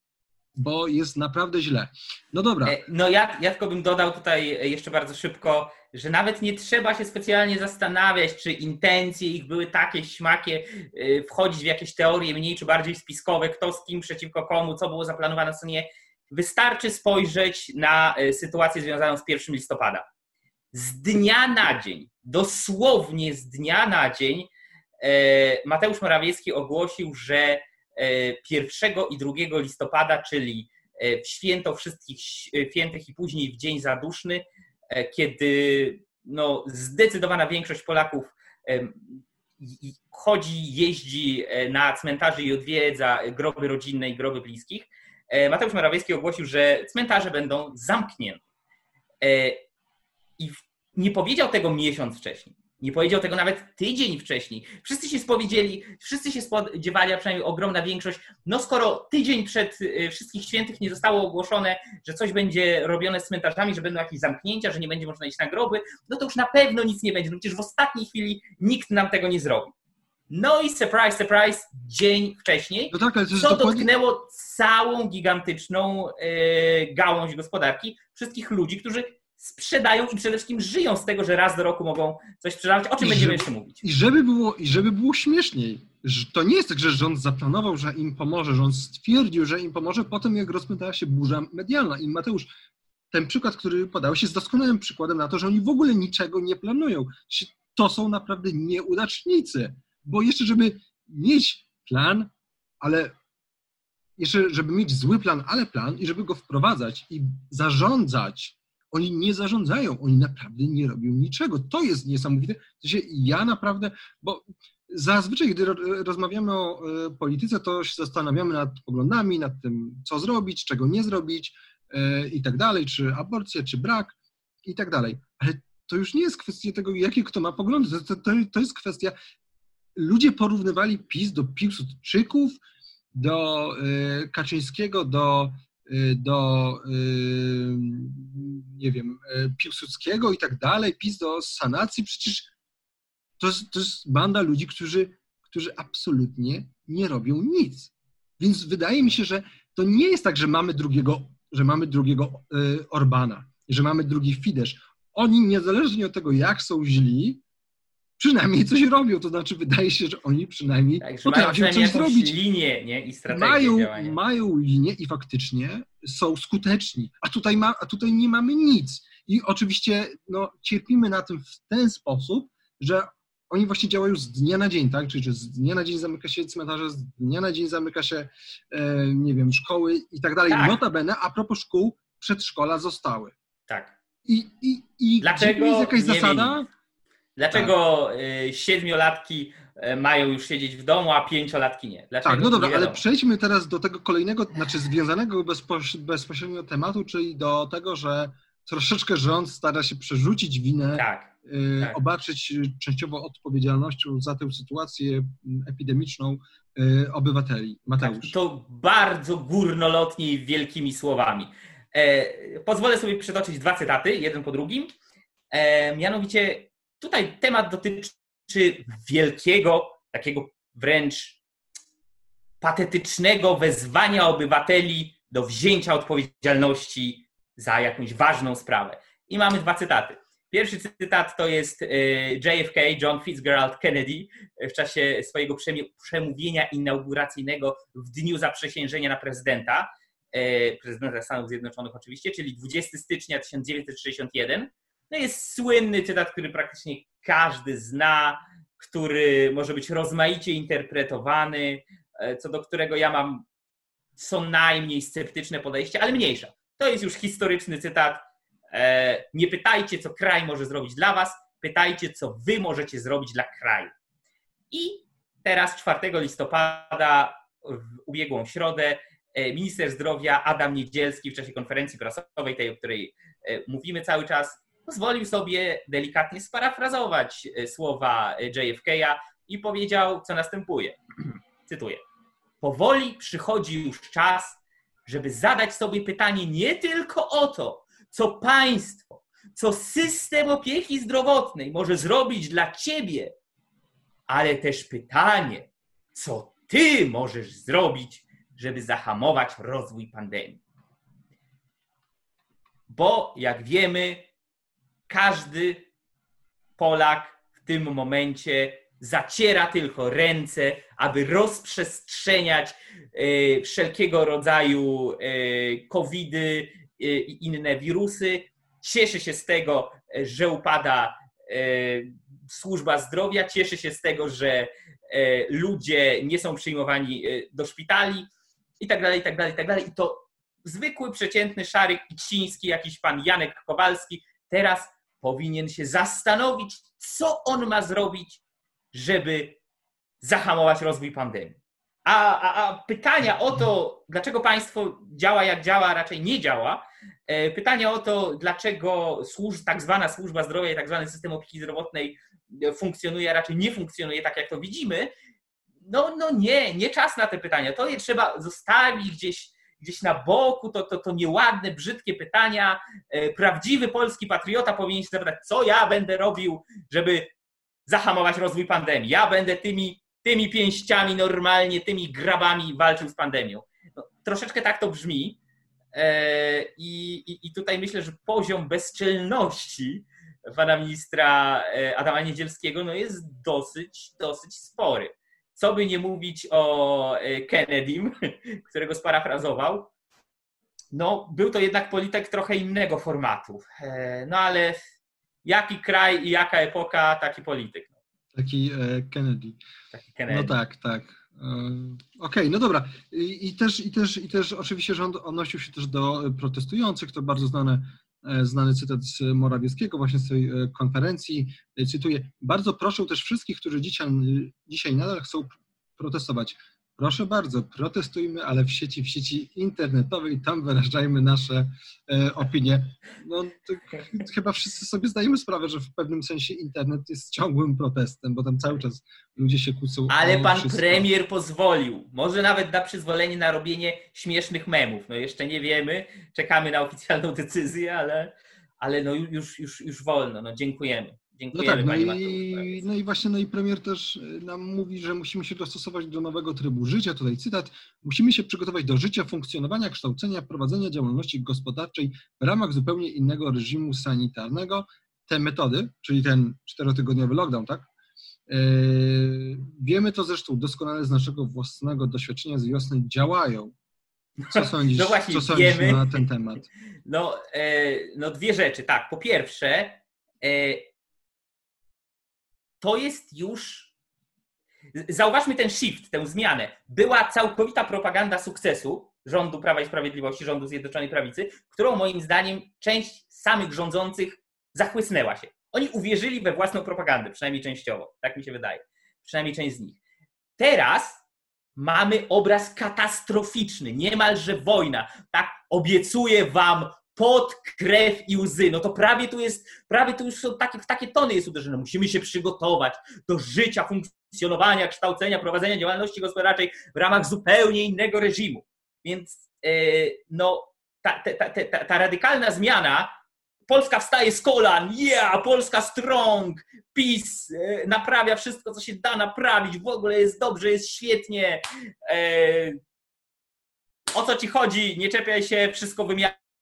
bo jest naprawdę źle. No dobra. E, no ja, ja tylko bym dodał tutaj jeszcze bardzo szybko, że nawet nie trzeba się specjalnie zastanawiać, czy intencje ich były takie śmakie, e, wchodzić w jakieś teorie mniej czy bardziej spiskowe, kto z kim przeciwko komu, co było zaplanowane, co nie. Wystarczy spojrzeć na e, sytuację związaną z 1 listopada. Z dnia na dzień, dosłownie z dnia na dzień, Mateusz Morawiecki ogłosił, że 1 i 2 listopada, czyli e, w święto wszystkich świętych i później w dzień zaduszny, e, kiedy no, zdecydowana większość Polaków chodzi, jeździ e, na cmentarze i odwiedza groby rodzinne i groby bliskich. Mateusz Morawiecki ogłosił, że cmentarze będą zamknięte. I nie powiedział tego miesiąc wcześniej. Nie powiedział tego nawet tydzień wcześniej. Wszyscy się spowiedzieli, wszyscy się spodziewali, a przynajmniej ogromna większość, no skoro tydzień przed y, Wszystkich Świętych nie zostało ogłoszone, że coś będzie robione z cmentarzami, że będą jakieś zamknięcia, że nie będzie można iść na groby, no to już na pewno nic nie będzie. No przecież w ostatniej chwili nikt nam tego nie zrobi. No i surprise, surprise, dzień wcześniej, no tak, co dokładnie... dotknęło całą gigantyczną yy, gałąź gospodarki, wszystkich ludzi, którzy sprzedają i przede wszystkim żyją z tego, że raz do roku mogą coś sprzedawać. O czym I będziemy żeby, jeszcze mówić? I żeby, było, I żeby było śmieszniej, to nie jest tak, że rząd zaplanował, że im pomoże, że on stwierdził, że im pomoże potem, jak rozpętała się burza medialna. I Mateusz, ten przykład, który podałeś, jest doskonałym przykładem na to, że oni w ogóle niczego nie planują. To są naprawdę nieudacznicy. Bo jeszcze, żeby mieć plan, ale jeszcze, żeby mieć zły plan, ale plan i żeby go wprowadzać i zarządzać. Oni nie zarządzają, oni naprawdę nie robią niczego. To jest niesamowite. To się ja naprawdę, bo zazwyczaj, gdy rozmawiamy o e, polityce, to się zastanawiamy nad poglądami, nad tym, co zrobić, czego nie zrobić e, i tak dalej, czy aborcja, czy brak i tak dalej. Ale to już nie jest kwestia tego, jakie kto ma poglądy. To, to, to jest kwestia. Ludzie porównywali PiS do Piłsudczyków, do y, Kaczyńskiego, do, do y, nie wiem, Piłsudskiego i tak dalej, PiS do sanacji. Przecież to jest, to jest banda ludzi, którzy, którzy absolutnie nie robią nic. Więc wydaje mi się, że to nie jest tak, że mamy drugiego, że mamy drugiego Orbana, że mamy drugi Fidesz oni niezależnie od tego, jak są źli, przynajmniej coś robią. To znaczy, wydaje się, że oni przynajmniej tak, potrafią mają coś zrobić. linię nie? i strategię mają, działania. Mają linię i faktycznie są skuteczni. A tutaj, ma, a tutaj nie mamy nic. I oczywiście no, cierpimy na tym w ten sposób, że oni właśnie działają z dnia na dzień, tak? Czyli że z dnia na dzień zamyka się cmentarze, z dnia na dzień zamyka się, e, nie wiem, szkoły i tak dalej. Tak. Notabene, a propos szkół, przedszkola zostały. Tak. I, i, i Dlaczego jest jakaś zasada? Dlaczego tak. siedmiolatki e, mają już siedzieć w domu, a pięciolatki nie? Dlaczego? Tak, no dobra, ale przejdźmy teraz do tego kolejnego, znaczy związanego bezpośrednio tematu, czyli do tego, że troszeczkę rząd stara się przerzucić winę, tak, y, tak. obarczyć częściowo odpowiedzialnością za tę sytuację epidemiczną y, obywateli. Mateusz. Tak, to bardzo górnolotnie i wielkimi słowami. E, pozwolę sobie przytoczyć dwa cytaty, jeden po drugim. E, mianowicie tutaj temat dotyczy wielkiego, takiego wręcz patetycznego wezwania obywateli do wzięcia odpowiedzialności za jakąś ważną sprawę. I mamy dwa cytaty. Pierwszy cytat to jest e, JFK, John Fitzgerald Kennedy, w czasie swojego przemówienia inauguracyjnego w dniu zaprzysiężenia na prezydenta. E, prezydenta Stanów Zjednoczonych oczywiście, czyli 20 stycznia 1961. No jest słynny cytat, który praktycznie każdy zna, który może być rozmaicie interpretowany, e, co do którego ja mam co najmniej sceptyczne podejście, ale mniejsza. To jest już historyczny cytat. E, nie pytajcie, co kraj może zrobić dla was, pytajcie, co wy możecie zrobić dla kraju. I teraz 4 listopada, w ubiegłą środę, E, minister zdrowia Adam Niedzielski w czasie konferencji prasowej, tej, o której mówimy cały czas, pozwolił sobie delikatnie sparafrazować e, słowa JFK'a i powiedział, co następuje. Cytuję. Powoli przychodzi już czas, żeby zadać sobie pytanie nie tylko o to, co państwo, co system opieki zdrowotnej może zrobić dla ciebie, ale też pytanie, co ty możesz zrobić żeby zahamować rozwój pandemii. Bo jak wiemy, każdy Polak w tym momencie zaciera tylko ręce, aby rozprzestrzeniać e, wszelkiego rodzaju e, covidy i inne wirusy. Cieszy się z tego, że upada służba zdrowia, cieszy się z tego, że ludzie nie są przyjmowani do szpitali, i tak dalej, i tak dalej, i tak dalej. I to zwykły, przeciętny, szary Kiciński, jakiś pan Janek Kowalski teraz powinien się zastanowić, co on ma zrobić, żeby zahamować rozwój pandemii. A, a, a, pytania o to, dlaczego państwo działa jak działa, raczej nie działa, e, pytania o to, dlaczego służ, tak zwana służba zdrowia i tak zwany system opieki zdrowotnej funkcjonuje, a raczej nie funkcjonuje tak, jak to widzimy, no, no nie, nie czas na te pytania. To je trzeba zostawić gdzieś, gdzieś na boku, to, to, to nieładne, brzydkie pytania. E, prawdziwy polski patriota powinien się zapytać, co ja będę robił, żeby zahamować rozwój pandemii. Ja będę tymi, tymi pięściami normalnie, tymi grabami walczył z pandemią. No, troszeczkę tak to brzmi. E, I, i, I tutaj myślę, że poziom bezczelności pana ministra e, Adama Niedzielskiego no jest dosyć, dosyć spory. Co by nie mówić o e, Kennedym, którego sparafrazował, no był to jednak polityk trochę innego formatu. E, no ale jaki kraj i jaka epoka, taki polityk. Taki e, Kennedy. Taki Kennedy. No tak, tak. Okej, okay, no dobra. I, I, też, i, też, I też oczywiście rząd odnosił się też do protestujących, to bardzo znane, znany cytat z Morawieckiego właśnie z tej e, konferencji. Cytuję, bardzo proszę też wszystkich, którzy dzisiaj, dzisiaj nadal chcą protestować. Proszę bardzo, protestujmy, ale w sieci, w sieci internetowej, tam wyrażajmy nasze e, opinie. No, chyba wszyscy sobie zdajemy sprawę, że w pewnym sensie internet jest ciągłym protestem, bo tam cały czas ludzie się kłócą. Ale pan wszystko. premier pozwolił. Może nawet da przyzwolenie na robienie śmiesznych memów. No jeszcze nie wiemy, czekamy na oficjalną decyzję, ale, ale no już, już, już wolno. No dziękujemy. Dziękujemy, no tak, no i, no i właśnie no i premier też y, nam mówi, że musimy się dostosować do nowego trybu życia. Tutaj cytat. Musimy się przygotować do życia, funkcjonowania, kształcenia, prowadzenia działalności gospodarczej w ramach zupełnie innego reżimu sanitarnego. Te metody, czyli ten czterotygodniowy lockdown, tak? Yy, wiemy to zresztą doskonale z naszego własnego doświadczenia z wiosny działają. Co sądzisz, no właśnie, co sądzisz wiemy, na ten temat? No, e, no dwie rzeczy, tak. Po pierwsze, e, to jest już. Zauważmy ten shift, tę zmianę. Była całkowita propaganda sukcesu rządu Prawa i Sprawiedliwości, rządu Zjednoczonej Prawicy, którą moim zdaniem część samych rządzących zachłysnęła się. Oni uwierzyli we własną propagandę, przynajmniej częściowo, tak mi się wydaje. Przynajmniej część z nich. Teraz mamy obraz katastroficzny, niemalże wojna. Tak, obiecuję wam pot, krew i łzy. No to prawie tu jest, prawie tu już są takie, w takie tony jest uderzone. Musimy się przygotować do życia, funkcjonowania, kształcenia, prowadzenia działalności gospodarczej w ramach zupełnie innego reżimu. Więc yy, no, ta, ta, ta, ta, radykalna zmiana Polska wstaje z kolan, yeah, Polska strong, PiS yy, naprawia wszystko, co się da naprawić, w ogóle jest dobrze, jest świetnie. Yy, o co ci chodzi? Nie czepiaj się, wszystko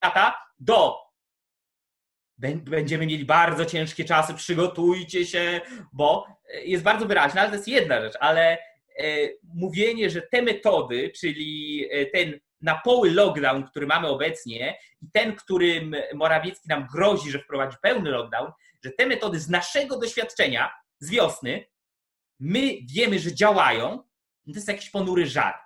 wymiana do będziemy mieli bardzo ciężkie czasy, przygotujcie się, bo e, jest bardzo wyraźne, ale to jest jedna rzecz, ale e, mówienie, że te metody, czyli e, ten na poły lockdown, który mamy obecnie i ten, którym Morawiecki nam grozi, że wprowadzi pełny lockdown, że te metody z naszego doświadczenia z wiosny, my wiemy, że działają, to jest jakiś ponury żart.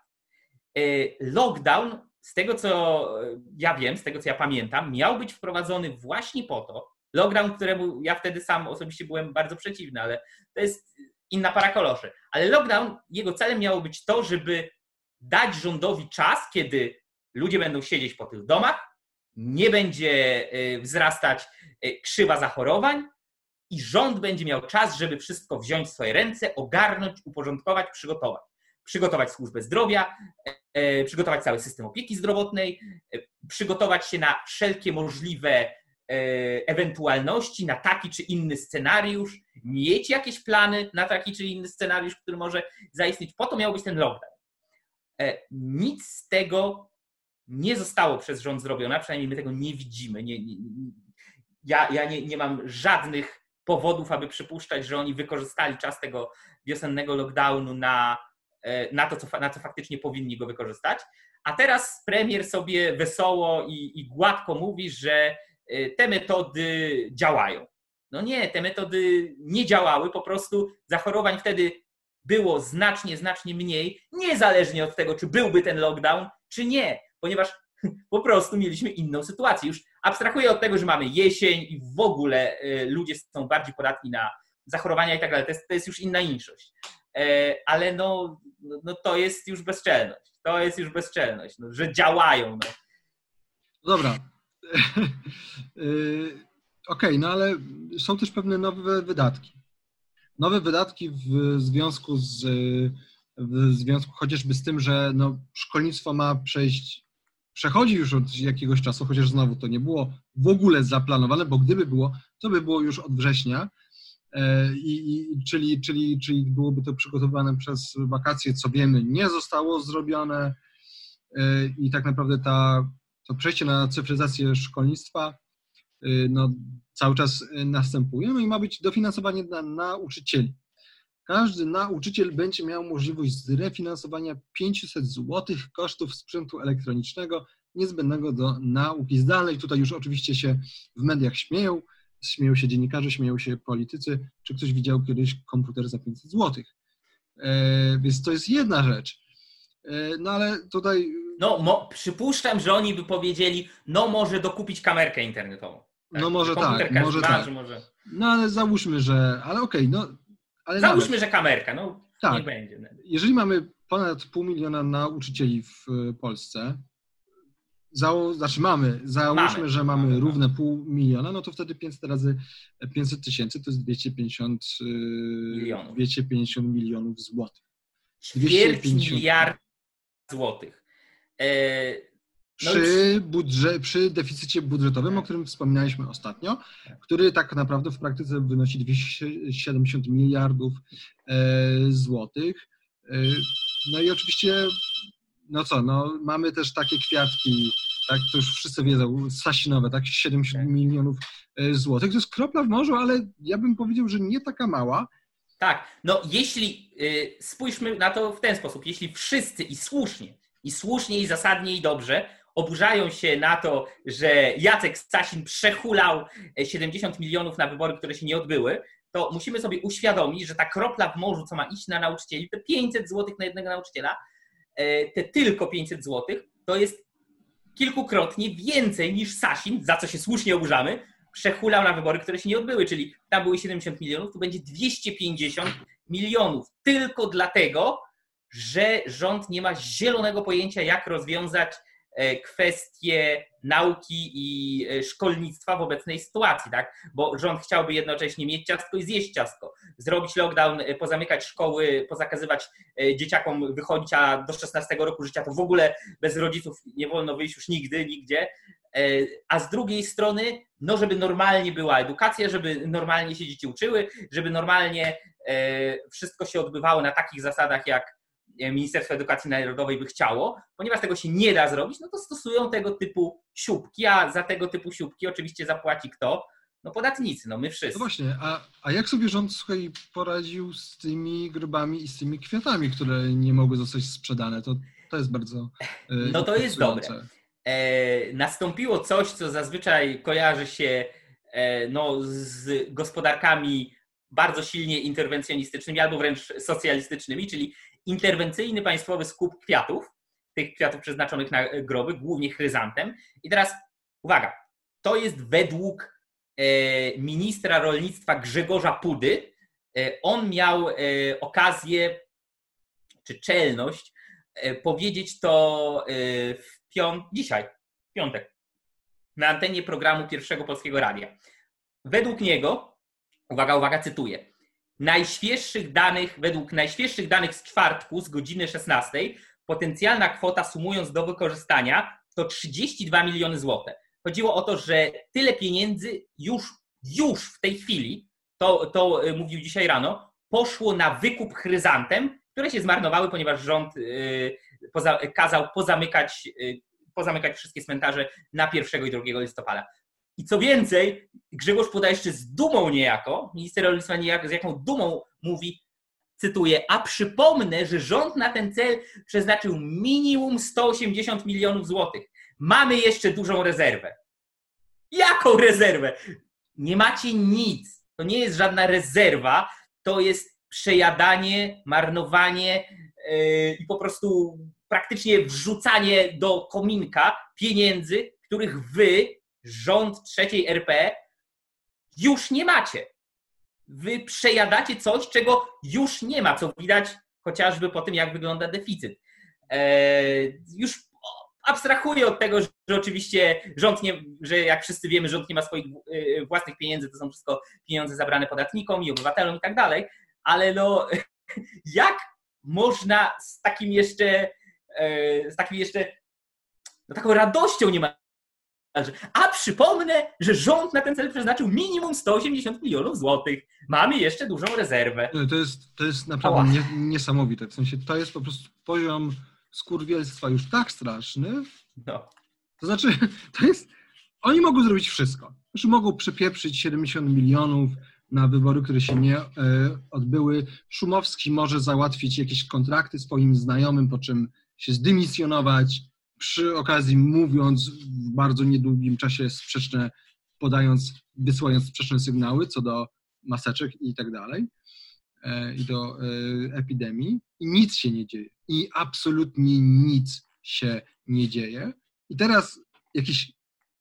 Lockdown z tego co ja wiem, z tego co ja pamiętam, miał być wprowadzony właśnie po to, lockdown, któremu ja wtedy sam osobiście byłem bardzo przeciwny, ale to jest inna para koloszy. Ale lockdown, jego celem miało być to, żeby dać rządowi czas, kiedy ludzie będą siedzieć po tych domach, nie będzie y, wzrastać y, krzywa zachorowań i rząd będzie miał czas, żeby wszystko wziąć w swoje ręce, ogarnąć, uporządkować, przygotować przygotować służbę zdrowia, e, e, przygotować cały system opieki zdrowotnej, e, przygotować się na wszelkie możliwe ewentualności, na taki czy inny scenariusz, mieć jakieś plany na taki czy inny scenariusz, który może zaistnieć. Po to miał być ten lockdown. Nic z tego nie zostało przez rząd zrobione, przynajmniej my tego nie widzimy. Nie, nie, ja ja nie, nie mam żadnych powodów, aby przypuszczać, że oni wykorzystali czas tego wiosennego lockdownu na na to, co, na co faktycznie powinni go wykorzystać. A teraz premier sobie wesoło i, i gładko mówi, że e, te metody działają. No nie, te metody nie działały, po prostu zachorowań wtedy było znacznie, znacznie mniej, niezależnie od tego, czy byłby ten lockdown, czy nie, ponieważ po prostu mieliśmy inną sytuację. Już abstrahuję od tego, że mamy jesień i w ogóle e, ludzie są bardziej podatni na zachorowania i tak dalej. To jest już inna inszość. Ale no, no, no to jest już bezczelność. To jest już bezczelność, no, że działają. No. Dobra. Y, okej, okay, no ale są też pewne nowe wydatki. Nowe wydatki w związku z w związku chociażby z tym, że no, szkolnictwo ma przejść, przechodzi już od jakiegoś czasu, chociaż znowu to nie było w ogóle zaplanowane, bo gdyby było, to by było już od września, E, I, i, czyli, czyli, czyli byłoby to przygotowane przez wakacje, co wiemy, nie zostało zrobione e, i tak naprawdę ta, to przejście na cyfryzację szkolnictwa e, no, cały czas następuje no i ma być dofinansowanie dla nauczycieli. Każdy nauczyciel będzie miał możliwość zrefinansowania 500 zł kosztów sprzętu elektronicznego niezbędnego do nauki zdalnej. Tutaj już oczywiście się w mediach śmieją, śmieją się dziennikarze, śmieją się politycy. czy ktoś widział kiedyś komputer za 500 zł. E, więc to jest jedna rzecz. E, no ale tutaj. No, mo, przypuszczam, że oni by powiedzieli, no może dokupić kamerkę internetową. Tak? No może tak, może tak. Może... No ale załóżmy, że. Ale okej, okay, no. Ale załóżmy, nawet. że kamerka, no tak. niech będzie. Jeżeli mamy ponad pół miliona nauczycieli w Polsce, Zało, znaczy mamy, załóżmy, mamy, że mamy, mamy równe pół miliona, no to wtedy 500 razy 500 tysięcy to jest 250 y, milionów, 250 milionów złotych. Ćwierć miliard złotych. E, no przy, budżet, przy deficycie budżetowym, tak. o którym wspominaliśmy ostatnio, tak. który tak naprawdę w praktyce wynosi 270 miliardów e, złotych. E, no i oczywiście no co, no mamy też takie kwiatki, tak, to już wszyscy wiedzą, sasinowe, tak, 70 tak. milionów e, złotych. To jest kropla w morzu, ale ja bym powiedział, że nie taka mała. Tak, no jeśli, yy, spójrzmy na to w ten sposób, jeśli wszyscy i słusznie, i słusznie, i zasadnie, i dobrze oburzają się na to, że Jacek Sasin przehulał 70 e, milionów na wybory, które się nie odbyły, to musimy sobie uświadomić, że ta kropla w morzu, co ma iść na nauczycieli, te 500 złotych na jednego nauczyciela, te tylko 500 zł, to jest kilkukrotnie więcej niż Sasin, za co się słusznie oburzamy, przehulał na wybory, które się nie odbyły, czyli tam były 70 milionów, tu będzie 250 milionów. Tylko dlatego, że rząd nie ma zielonego pojęcia, jak rozwiązać E, kwestie nauki i e, szkolnictwa w obecnej sytuacji, tak? Bo rząd chciałby jednocześnie mieć ciastko i zjeść ciastko, zrobić lockdown, e, pozamykać szkoły, pozakazywać dzieciakom wychodzić, a do 16 roku życia to w ogóle bez rodziców nie wolno wyjść już nigdy, nigdzie. A z drugiej strony, no żeby normalnie była edukacja, żeby normalnie się dzieci uczyły, żeby normalnie wszystko się odbywało na takich zasadach, jak Ministerstwo Edukacji Narodowej by chciało, ponieważ tego się nie da zrobić, no to stosują tego typu siłki, a za tego typu siłki oczywiście zapłaci kto? No podatnicy, no my wszyscy. No właśnie, a, a jak sobie rząd słuchaj, poradził z tymi grobami i z tymi kwiatami, które nie mogły zostać sprzedane? To, to jest bardzo. E, no to jest dobre. E, nastąpiło coś, co zazwyczaj kojarzy się e, no, z gospodarkami bardzo silnie interwencjonistycznymi albo wręcz socjalistycznymi, czyli interwencyjny państwowy skup kwiatów, tych kwiatów przeznaczonych na groby, głównie chryzantem. I teraz uwaga, to jest według e, ministra rolnictwa Grzegorza Pudy. E, on miał e, okazję czy czelność powiedzieć to w piąt, dzisiaj, w piątek, na antenie programu Pierwszego Polskiego Radia. Według niego, uwaga, uwaga, cytuję, najświeższych danych, według najświeższych danych z czwartku, z godziny 16, potencjalna kwota sumując do wykorzystania to 32 miliony złotych. Chodziło o to, że tyle pieniędzy już, już w tej chwili, to, to y, mówił dzisiaj rano, poszło na wykup chryzantem, które się zmarnowały, ponieważ rząd yy, poza, kazał pozamykać, yy, pozamykać wszystkie cmentarze na 1 i 2 listopada. I co więcej, Grzegorz podaje jeszcze z dumą niejako, minister rolnictwa niejako, z jaką dumą mówi, cytuję, a przypomnę, że rząd na ten cel przeznaczył minimum 180 milionów złotych. Mamy jeszcze dużą rezerwę. Jaką rezerwę? Nie macie nic. To nie jest żadna rezerwa, to jest przejadanie, marnowanie yy, i po prostu praktycznie wrzucanie do kominka pieniędzy, których wy rząd trzeciej RP, już nie macie. Wy przejadacie coś, czego już nie ma, co widać chociażby po tym, jak wygląda deficyt. Eee, już abstrahuję od tego, że oczywiście rząd nie, że jak wszyscy wiemy, rząd nie ma swoich e, własnych pieniędzy, to są wszystko pieniądze zabrane podatnikom i obywatelom i tak dalej, ale no jak można z takim jeszcze, e, z takim jeszcze, no taką radością nie ma a przypomnę, że rząd na ten cel przeznaczył minimum 180 milionów złotych. Mamy jeszcze dużą rezerwę. To jest, to jest naprawdę nie, niesamowite. W sensie to jest po prostu poziom skurwielstwa już tak straszny. No. To znaczy, to jest. Oni mogą zrobić wszystko. Już mogą przepieprzyć 70 milionów na wybory, które się nie e, odbyły. Szumowski może załatwić jakieś kontrakty swoim znajomym, po czym się zdymisjonować przy okazji mówiąc w bardzo niedługim czasie sprzeczne, podając, wysyłając sprzeczne sygnały co do maseczek i tak dalej, e, i do epidemii i nic się nie dzieje. I absolutnie nic się nie dzieje. I teraz jakiś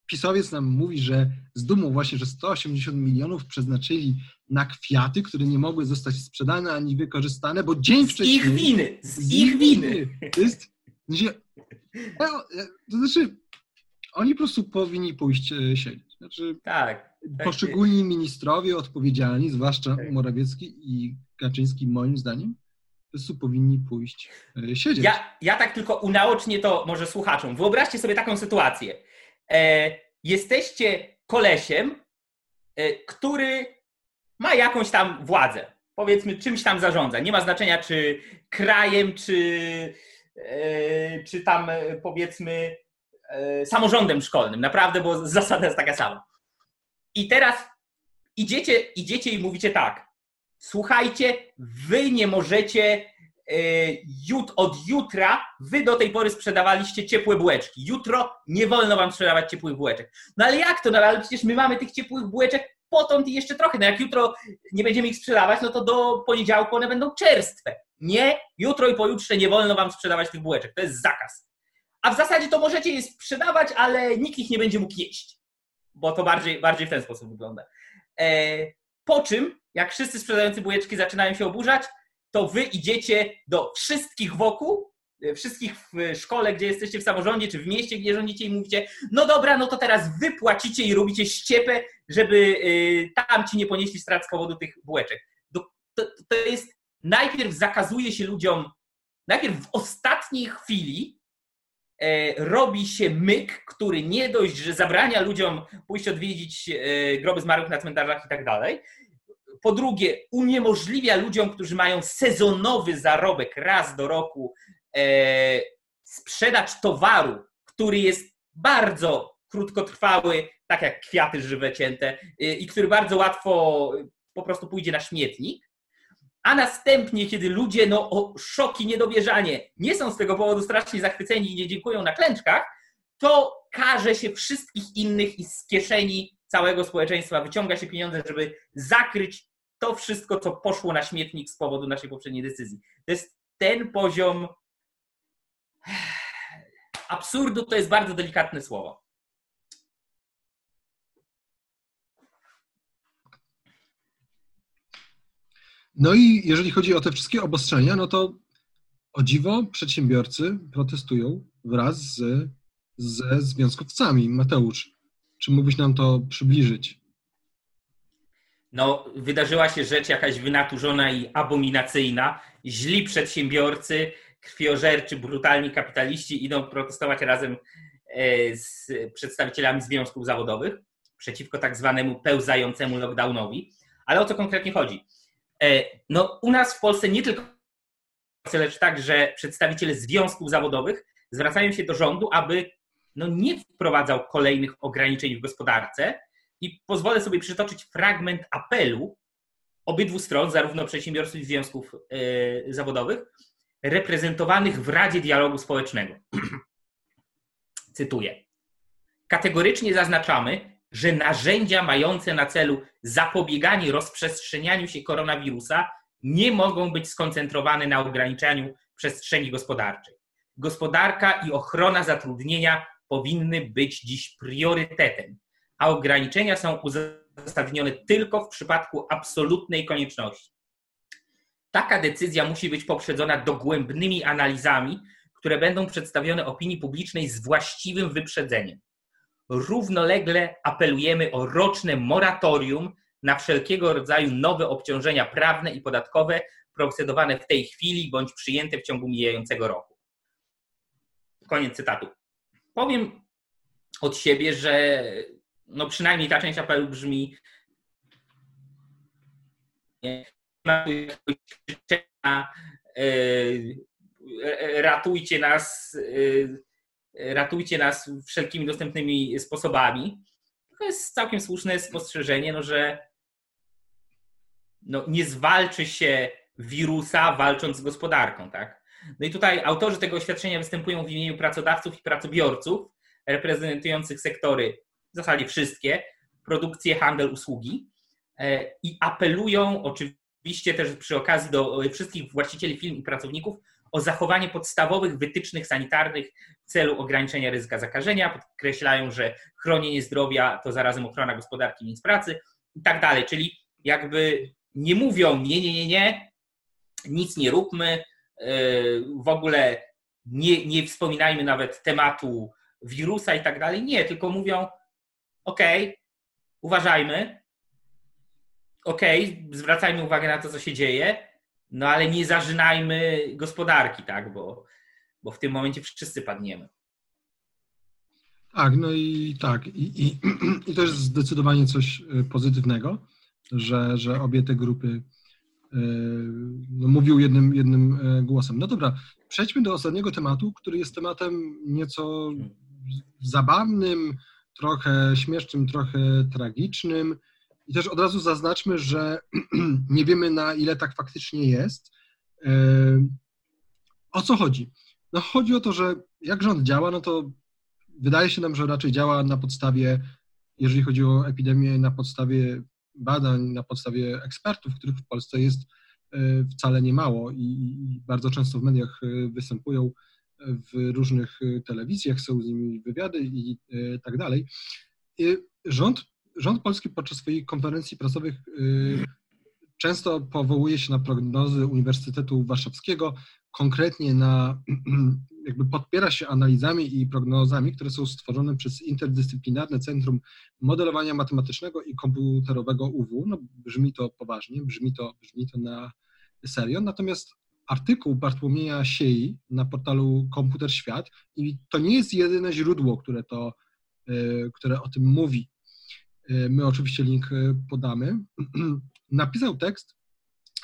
pisowiec nam mówi, że z dumą właśnie, że 180 milionów przeznaczyli na kwiaty, które nie mogły zostać sprzedane ani wykorzystane, bo dzień z wcześniej... Ich winy, z, z ich winy! To jest... To znaczy, oni po prostu powinni pójść e, siedzieć. Znaczy, tak, tak. Poszczególni ministrowie odpowiedzialni, zwłaszcza tak. Morawiecki i Kaczyński, moim zdaniem, po prostu powinni pójść e, siedzieć. Ja, ja tak tylko unaocznię to może słuchaczom. Wyobraźcie sobie taką sytuację. E, jesteście kolesiem, e, który ma jakąś tam władzę. Powiedzmy, czymś tam zarządza. Nie ma znaczenia, czy krajem, czy, e, czy tam e, powiedzmy e, samorządem szkolnym. Naprawdę, bo zasada jest taka sama. I teraz idziecie, idziecie i mówicie tak. Słuchajcie, wy nie możecie E, jut, od jutra wy do tej pory sprzedawaliście ciepłe bułeczki. Jutro nie wolno wam sprzedawać ciepłych bułeczek. No ale jak to? No ale przecież my mamy tych ciepłych bułeczek potąd i jeszcze trochę. No jak jutro nie będziemy ich sprzedawać, no to do poniedziałku one będą czerstwe. Nie, jutro i pojutrze nie wolno wam sprzedawać tych bułeczek. To jest zakaz. A w zasadzie to możecie je sprzedawać, ale nikt ich nie będzie mógł jeść. Bo to bardziej, bardziej w ten sposób wygląda. E, po czym, jak wszyscy sprzedający bułeczki zaczynają się oburzać, to wy idziecie do wszystkich wokół, e, wszystkich w szkole, gdzie jesteście w samorządzie, czy w mieście, gdzie rządzicie i mówicie, no dobra, no to teraz wy płacicie i robicie ściepę, żeby e, tam ci nie ponieśli strat z powodu tych bułeczek. To, to jest, najpierw zakazuje się ludziom, najpierw w ostatniej chwili e, robi się myk, który nie dość, że zabrania ludziom pójść odwiedzić e, groby zmarłych na cmentarzach i tak dalej, po drugie, uniemożliwia ludziom, którzy mają sezonowy zarobek raz do roku, e, sprzedaż towaru, który jest bardzo krótkotrwały, tak jak kwiaty żywe cięte, i który bardzo łatwo po prostu pójdzie na śmietnik. A następnie, kiedy ludzie, no o szoki, niedowierzanie, nie są z tego powodu strasznie zachwyceni i nie dziękują na klęczkach, to każe się wszystkich innych i z kieszeni całego społeczeństwa wyciąga się pieniądze, żeby zakryć to wszystko, co poszło na śmietnik z powodu naszej poprzedniej decyzji. To jest ten poziom absurdu, to jest bardzo delikatne słowo. No i jeżeli chodzi o te wszystkie obostrzenia, no to o dziwo przedsiębiorcy protestują wraz z, ze związkowcami. Mateusz, czy mógłbyś nam to przybliżyć? no, wydarzyła się rzecz jakaś wynaturzona i abominacyjna. Źli przedsiębiorcy, krwiożerczy, brutalni kapitaliści idą protestować razem e, z przedstawicielami związków zawodowych przeciwko tak zwanemu pełzającemu lockdownowi. Ale o co konkretnie chodzi? E, no, u nas w Polsce nie tylko, lecz także przedstawiciele związków zawodowych zwracają się do rządu, aby no, nie wprowadzał kolejnych ograniczeń w gospodarce, i pozwolę sobie przytoczyć fragment apelu obydwu stron, zarówno przedsiębiorców i związków yy, zawodowych, reprezentowanych w Radzie Dialogu Społecznego. Cytuję. Kategorycznie zaznaczamy, że narzędzia mające na celu zapobieganie rozprzestrzenianiu się koronawirusa nie mogą być skoncentrowane na ograniczaniu przestrzeni gospodarczej. Gospodarka i ochrona zatrudnienia powinny być dziś priorytetem a ograniczenia są uzasadnione tylko w przypadku absolutnej konieczności. Taka decyzja musi być poprzedzona dogłębnymi analizami, które będą przedstawione opinii publicznej z właściwym wyprzedzeniem. Równolegle apelujemy o roczne moratorium na wszelkiego rodzaju nowe obciążenia prawne i podatkowe procedowane w tej chwili bądź przyjęte w ciągu mijającego roku. Koniec cytatu. Powiem od siebie, że no przynajmniej ta część apelu brzmi e, ratujcie nas, e, ratujcie nas wszelkimi dostępnymi sposobami. To jest całkiem słuszne spostrzeżenie, no, że no, nie zwalczy się wirusa walcząc z gospodarką, tak? No i tutaj autorzy tego oświadczenia występują w imieniu pracodawców i pracobiorców reprezentujących sektory w zasadzie wszystkie, produkcje, handel, usługi. i apelują oczywiście też przy okazji do wszystkich właścicieli firm i pracowników o zachowanie podstawowych wytycznych sanitarnych w celu ograniczenia ryzyka zakażenia. Podkreślają, że chronienie zdrowia to zarazem ochrona gospodarki miejsc pracy i tak dalej. Czyli jakby nie mówią nie, nie, nie, nie, nic nie róbmy, w ogóle nie, nie wspominajmy nawet tematu wirusa i tak dalej. Nie, tylko mówią ok, uważajmy, ok, zwracajmy uwagę na to, co się dzieje, no ale nie zażynajmy gospodarki, tak, bo, bo w tym momencie wszyscy padniemy. Tak, no i tak. I, i, i to jest zdecydowanie coś e, pozytywnego, że, że obie te grupy e, no, mówił jednym, jednym e, głosem. No dobra, przejdźmy do ostatniego tematu, który jest tematem nieco zabawnym, trochę śmiesznym, trochę tragicznym. I też od razu zaznaczmy, że nie wiemy na ile tak faktycznie jest. E, o co chodzi? No chodzi o to, że jak rząd działa, no to wydaje się nam, że raczej działa na podstawie, jeżeli chodzi o epidemię, na podstawie badań, na podstawie ekspertów, których w Polsce jest e, wcale nie mało i bardzo często w mediach e, występują w różnych telewizjach, są z nimi wywiady i tak dalej. Rząd rząd polski podczas swoich konferencji prasowych y, często powołuje się na prognozy Uniwersytetu Warszawskiego, konkretnie na, jakby podpiera się analizami i prognozami, które są stworzone przez Interdyscyplinarne Centrum Modelowania Matematycznego i Komputerowego UW. No, brzmi to poważnie, brzmi to, brzmi to na serio, natomiast artykuł Bartłomieja Siei na portalu Komputer Świat i to nie jest jedyne źródło, które to, y, które o tym mówi. E, my oczywiście link e, podamy. Napisał tekst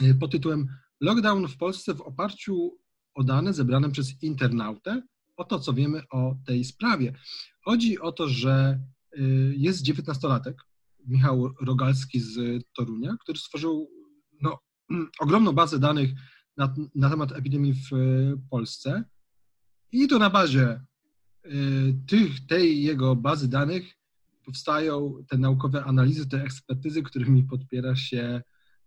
e, pod tytułem Lockdown w Polsce w oparciu o dane zebrane przez internautę, o to, co wiemy o tej sprawie. Chodzi o to, że jest dziewiętnastolatek, Michał Rogalski z Torunia, który stworzył no, ogromną bazę danych na, na temat epidemii w Polsce i to na bazie tych, tej jego bazy danych powstają te naukowe analizy, te ekspertyzy, którymi podpiera się,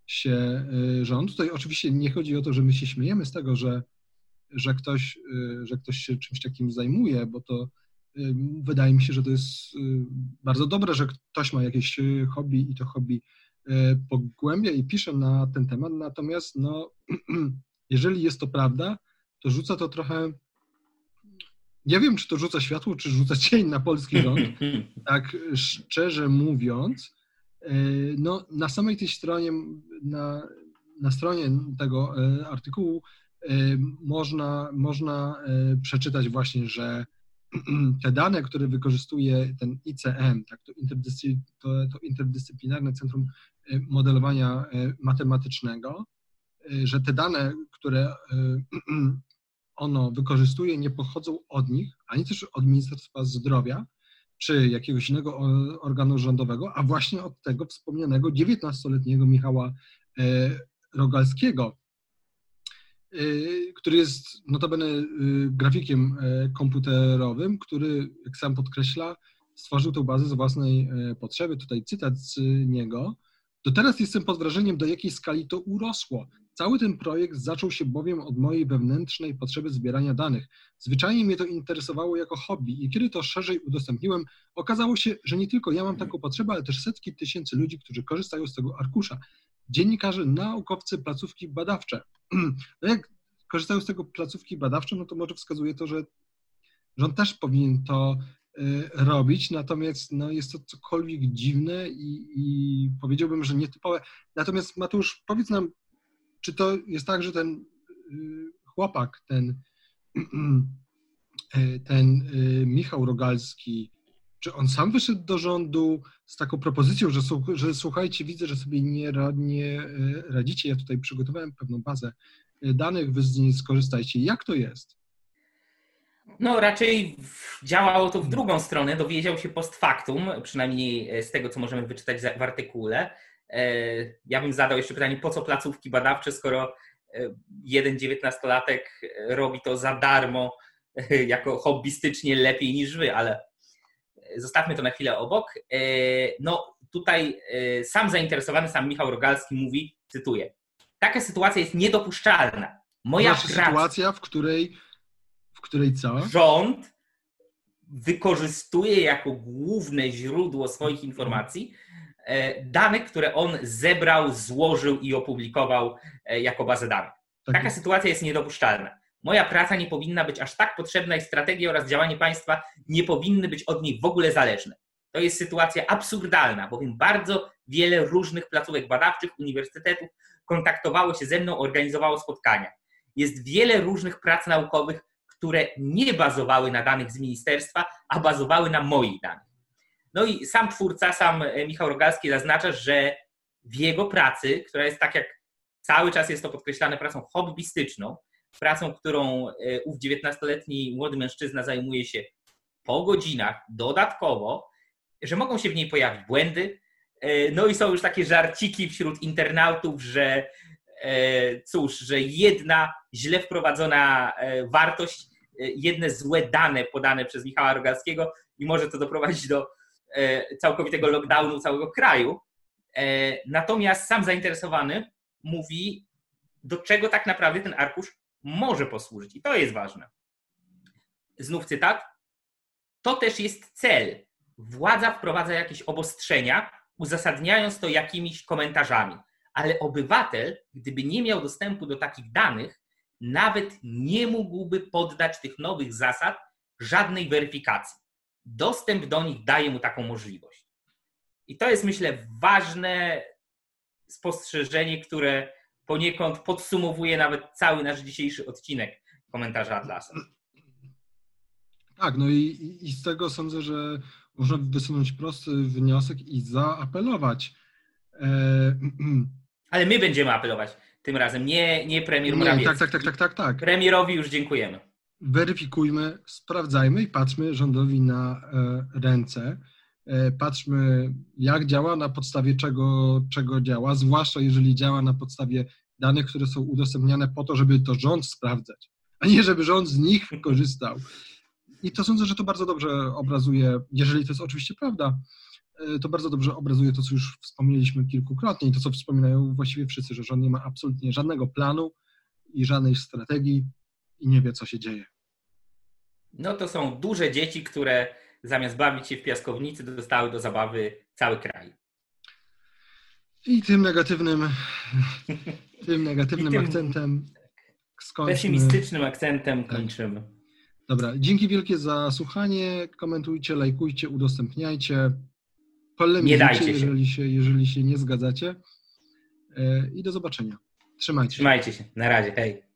się y, rząd. Tutaj oczywiście nie chodzi o to, że my się śmiejemy z tego, że, że, ktoś, y, że ktoś się czymś takim zajmuje, bo to y, wydaje mi się, że to jest bardzo dobre, że ktoś ma jakieś hobby i to hobby pogłębia i pisze na ten temat. Natomiast no, jeżeli jest to prawda, to rzuca to trochę nie wiem, czy to rzuca światło, czy rzuca cień na polski rząd, tak szczerze mówiąc. E, no, na samej tej stronie, na, na stronie tego e, artykułu e, można, można przeczytać właśnie, że te dane, które wykorzystuje ten ICM, tak, to, interdyscy, to, to interdyscyplinarne Centrum Modelowania Matematycznego, że te dane, które ono wykorzystuje, nie pochodzą od nich, ani też od Ministerstwa Zdrowia czy jakiegoś innego organu rządowego, a właśnie od tego wspomnianego 19-letniego Michała e, Rogalskiego, e, który jest notabene e, grafikiem komputerowym, który, jak sam podkreśla, stworzył tę bazę z własnej potrzeby. Tutaj cytat z niego. Do teraz jestem pod wrażeniem, do jakiej skali to urosło. Cały ten projekt zaczął się bowiem od mojej wewnętrznej potrzeby zbierania danych. Zwyczajnie mnie to interesowało jako hobby i kiedy to szerzej udostępniłem, okazało się, że nie tylko ja mam taką potrzebę, ale też setki tysięcy ludzi, którzy korzystają z tego arkusza. Dziennikarze, naukowcy, placówki badawcze. No jak korzystają z tego placówki badawcze, no to może wskazuje to, że rząd też powinien to y, robić, natomiast no, jest to cokolwiek dziwne i, i powiedziałbym, że nietypowe. Natomiast Matusz, powiedz nam, czy to jest tak, że ten y, chłopak, ten, y, ten y, Michał Rogalski, czy on sam wyszedł do rządu z taką propozycją, że, że słuchajcie, widzę, że sobie nie, nie radzicie, ja tutaj przygotowałem pewną bazę danych, wy z niej skorzystajcie. Jak to jest? No, raczej działało to w drugą stronę. Dowiedział się post factum, przynajmniej z tego, co możemy wyczytać w artykule. E, ja bym zadał jeszcze pytanie, po co placówki badawcze, skoro e, jeden dziewiętnastolatek robi to za darmo, e, jako hobbystycznie lepiej niż wy, ale zostawmy to na chwilę obok. No, tutaj sam zainteresowany, sam Michał Rogalski mówi, cytuję, taka sytuacja jest niedopuszczalna. Moja praca, sytuacja, w której, w której co? rząd wykorzystuje jako główne źródło swoich informacji e, dane, które on zebrał, złożył i opublikował e, jako bazę danych. Tak, Taka sytuacja jest niedopuszczalna. Moja praca nie powinna być aż tak potrzebna i strategia oraz działanie państwa nie powinny być od niej w ogóle zależne. To jest sytuacja absurdalna, bowiem bardzo wiele różnych placówek badawczych, uniwersytetów kontaktowało się ze mną, organizowało spotkania. Jest wiele różnych prac naukowych, które nie bazowały na danych z ministerstwa, a bazowały na moich danych. No i sam twórca, sam e, Michał Rogalski zaznacza, że w jego pracy, która jest tak jak cały czas jest to podkreślane, pracą hobbystyczną, pracą, którą e, ów 19-letni młody mężczyzna zajmuje się po godzinach dodatkowo, że mogą się w niej pojawić błędy. E, No i są już takie żarciki wśród internautów, że cóż, że jedna źle wprowadzona wartość, jedne złe dane podane przez Michała Rogalskiego i może to doprowadzić do całkowitego lockdownu całego kraju. E, Natomiast sam zainteresowany mówi, do czego tak naprawdę ten arkusz może posłużyć. I to jest ważne. Znów cytat. To też jest cel. Władza wprowadza jakieś obostrzenia, uzasadniając to jakimiś komentarzami. Ale obywatel, gdyby nie miał dostępu do takich danych, nawet nie mógłby poddać tych nowych zasad żadnej weryfikacji. Dostęp do nich daje mu taką możliwość. I to jest, myślę, ważne spostrzeżenie, które poniekąd podsumowuje nawet cały nasz dzisiejszy odcinek komentarza Atlasa. Tak, no i, i- z tego sądzę, że można wysunąć prosty wniosek i zaapelować. E, Ale my będziemy apelować tym razem, nie, nie premier nie, Morawiecki. tak, tak, tak, tak, tak, tak. Premierowi już dziękujemy. Weryfikujmy, sprawdzajmy i patrzmy rządowi na e, ręce. E, patrzmy, jak działa, na podstawie czego, czego działa, zwłaszcza jeżeli działa na podstawie danych, które są udostępniane po to, żeby to rząd sprawdzać, a nie żeby rząd z nich korzystał. I to sądzę, że to bardzo dobrze obrazuje, jeżeli to jest oczywiście prawda, e, to bardzo dobrze obrazuje to, co już wspomnieliśmy kilkukrotnie i to, co wspominają właściwie wszyscy, że rząd nie ma absolutnie żadnego planu i żadnej strategii i nie wie, co się dzieje. No to są duże dzieci, które zamiast bawić się w piaskownicy, dostały do zabawy cały kraj. I tym negatywnym, tym negatywnym tym akcentem skończmy. Pesymistycznym akcentem kończymy. Dobra, dzięki wielkie za słuchanie. Komentujcie, lajkujcie, udostępniajcie. Nie dajcie Polemizujcie, się. jeżeli się, jeżeli się nie zgadzacie. E, I do zobaczenia. Trzymajcie się. Trzymajcie się. Na razie. Hej.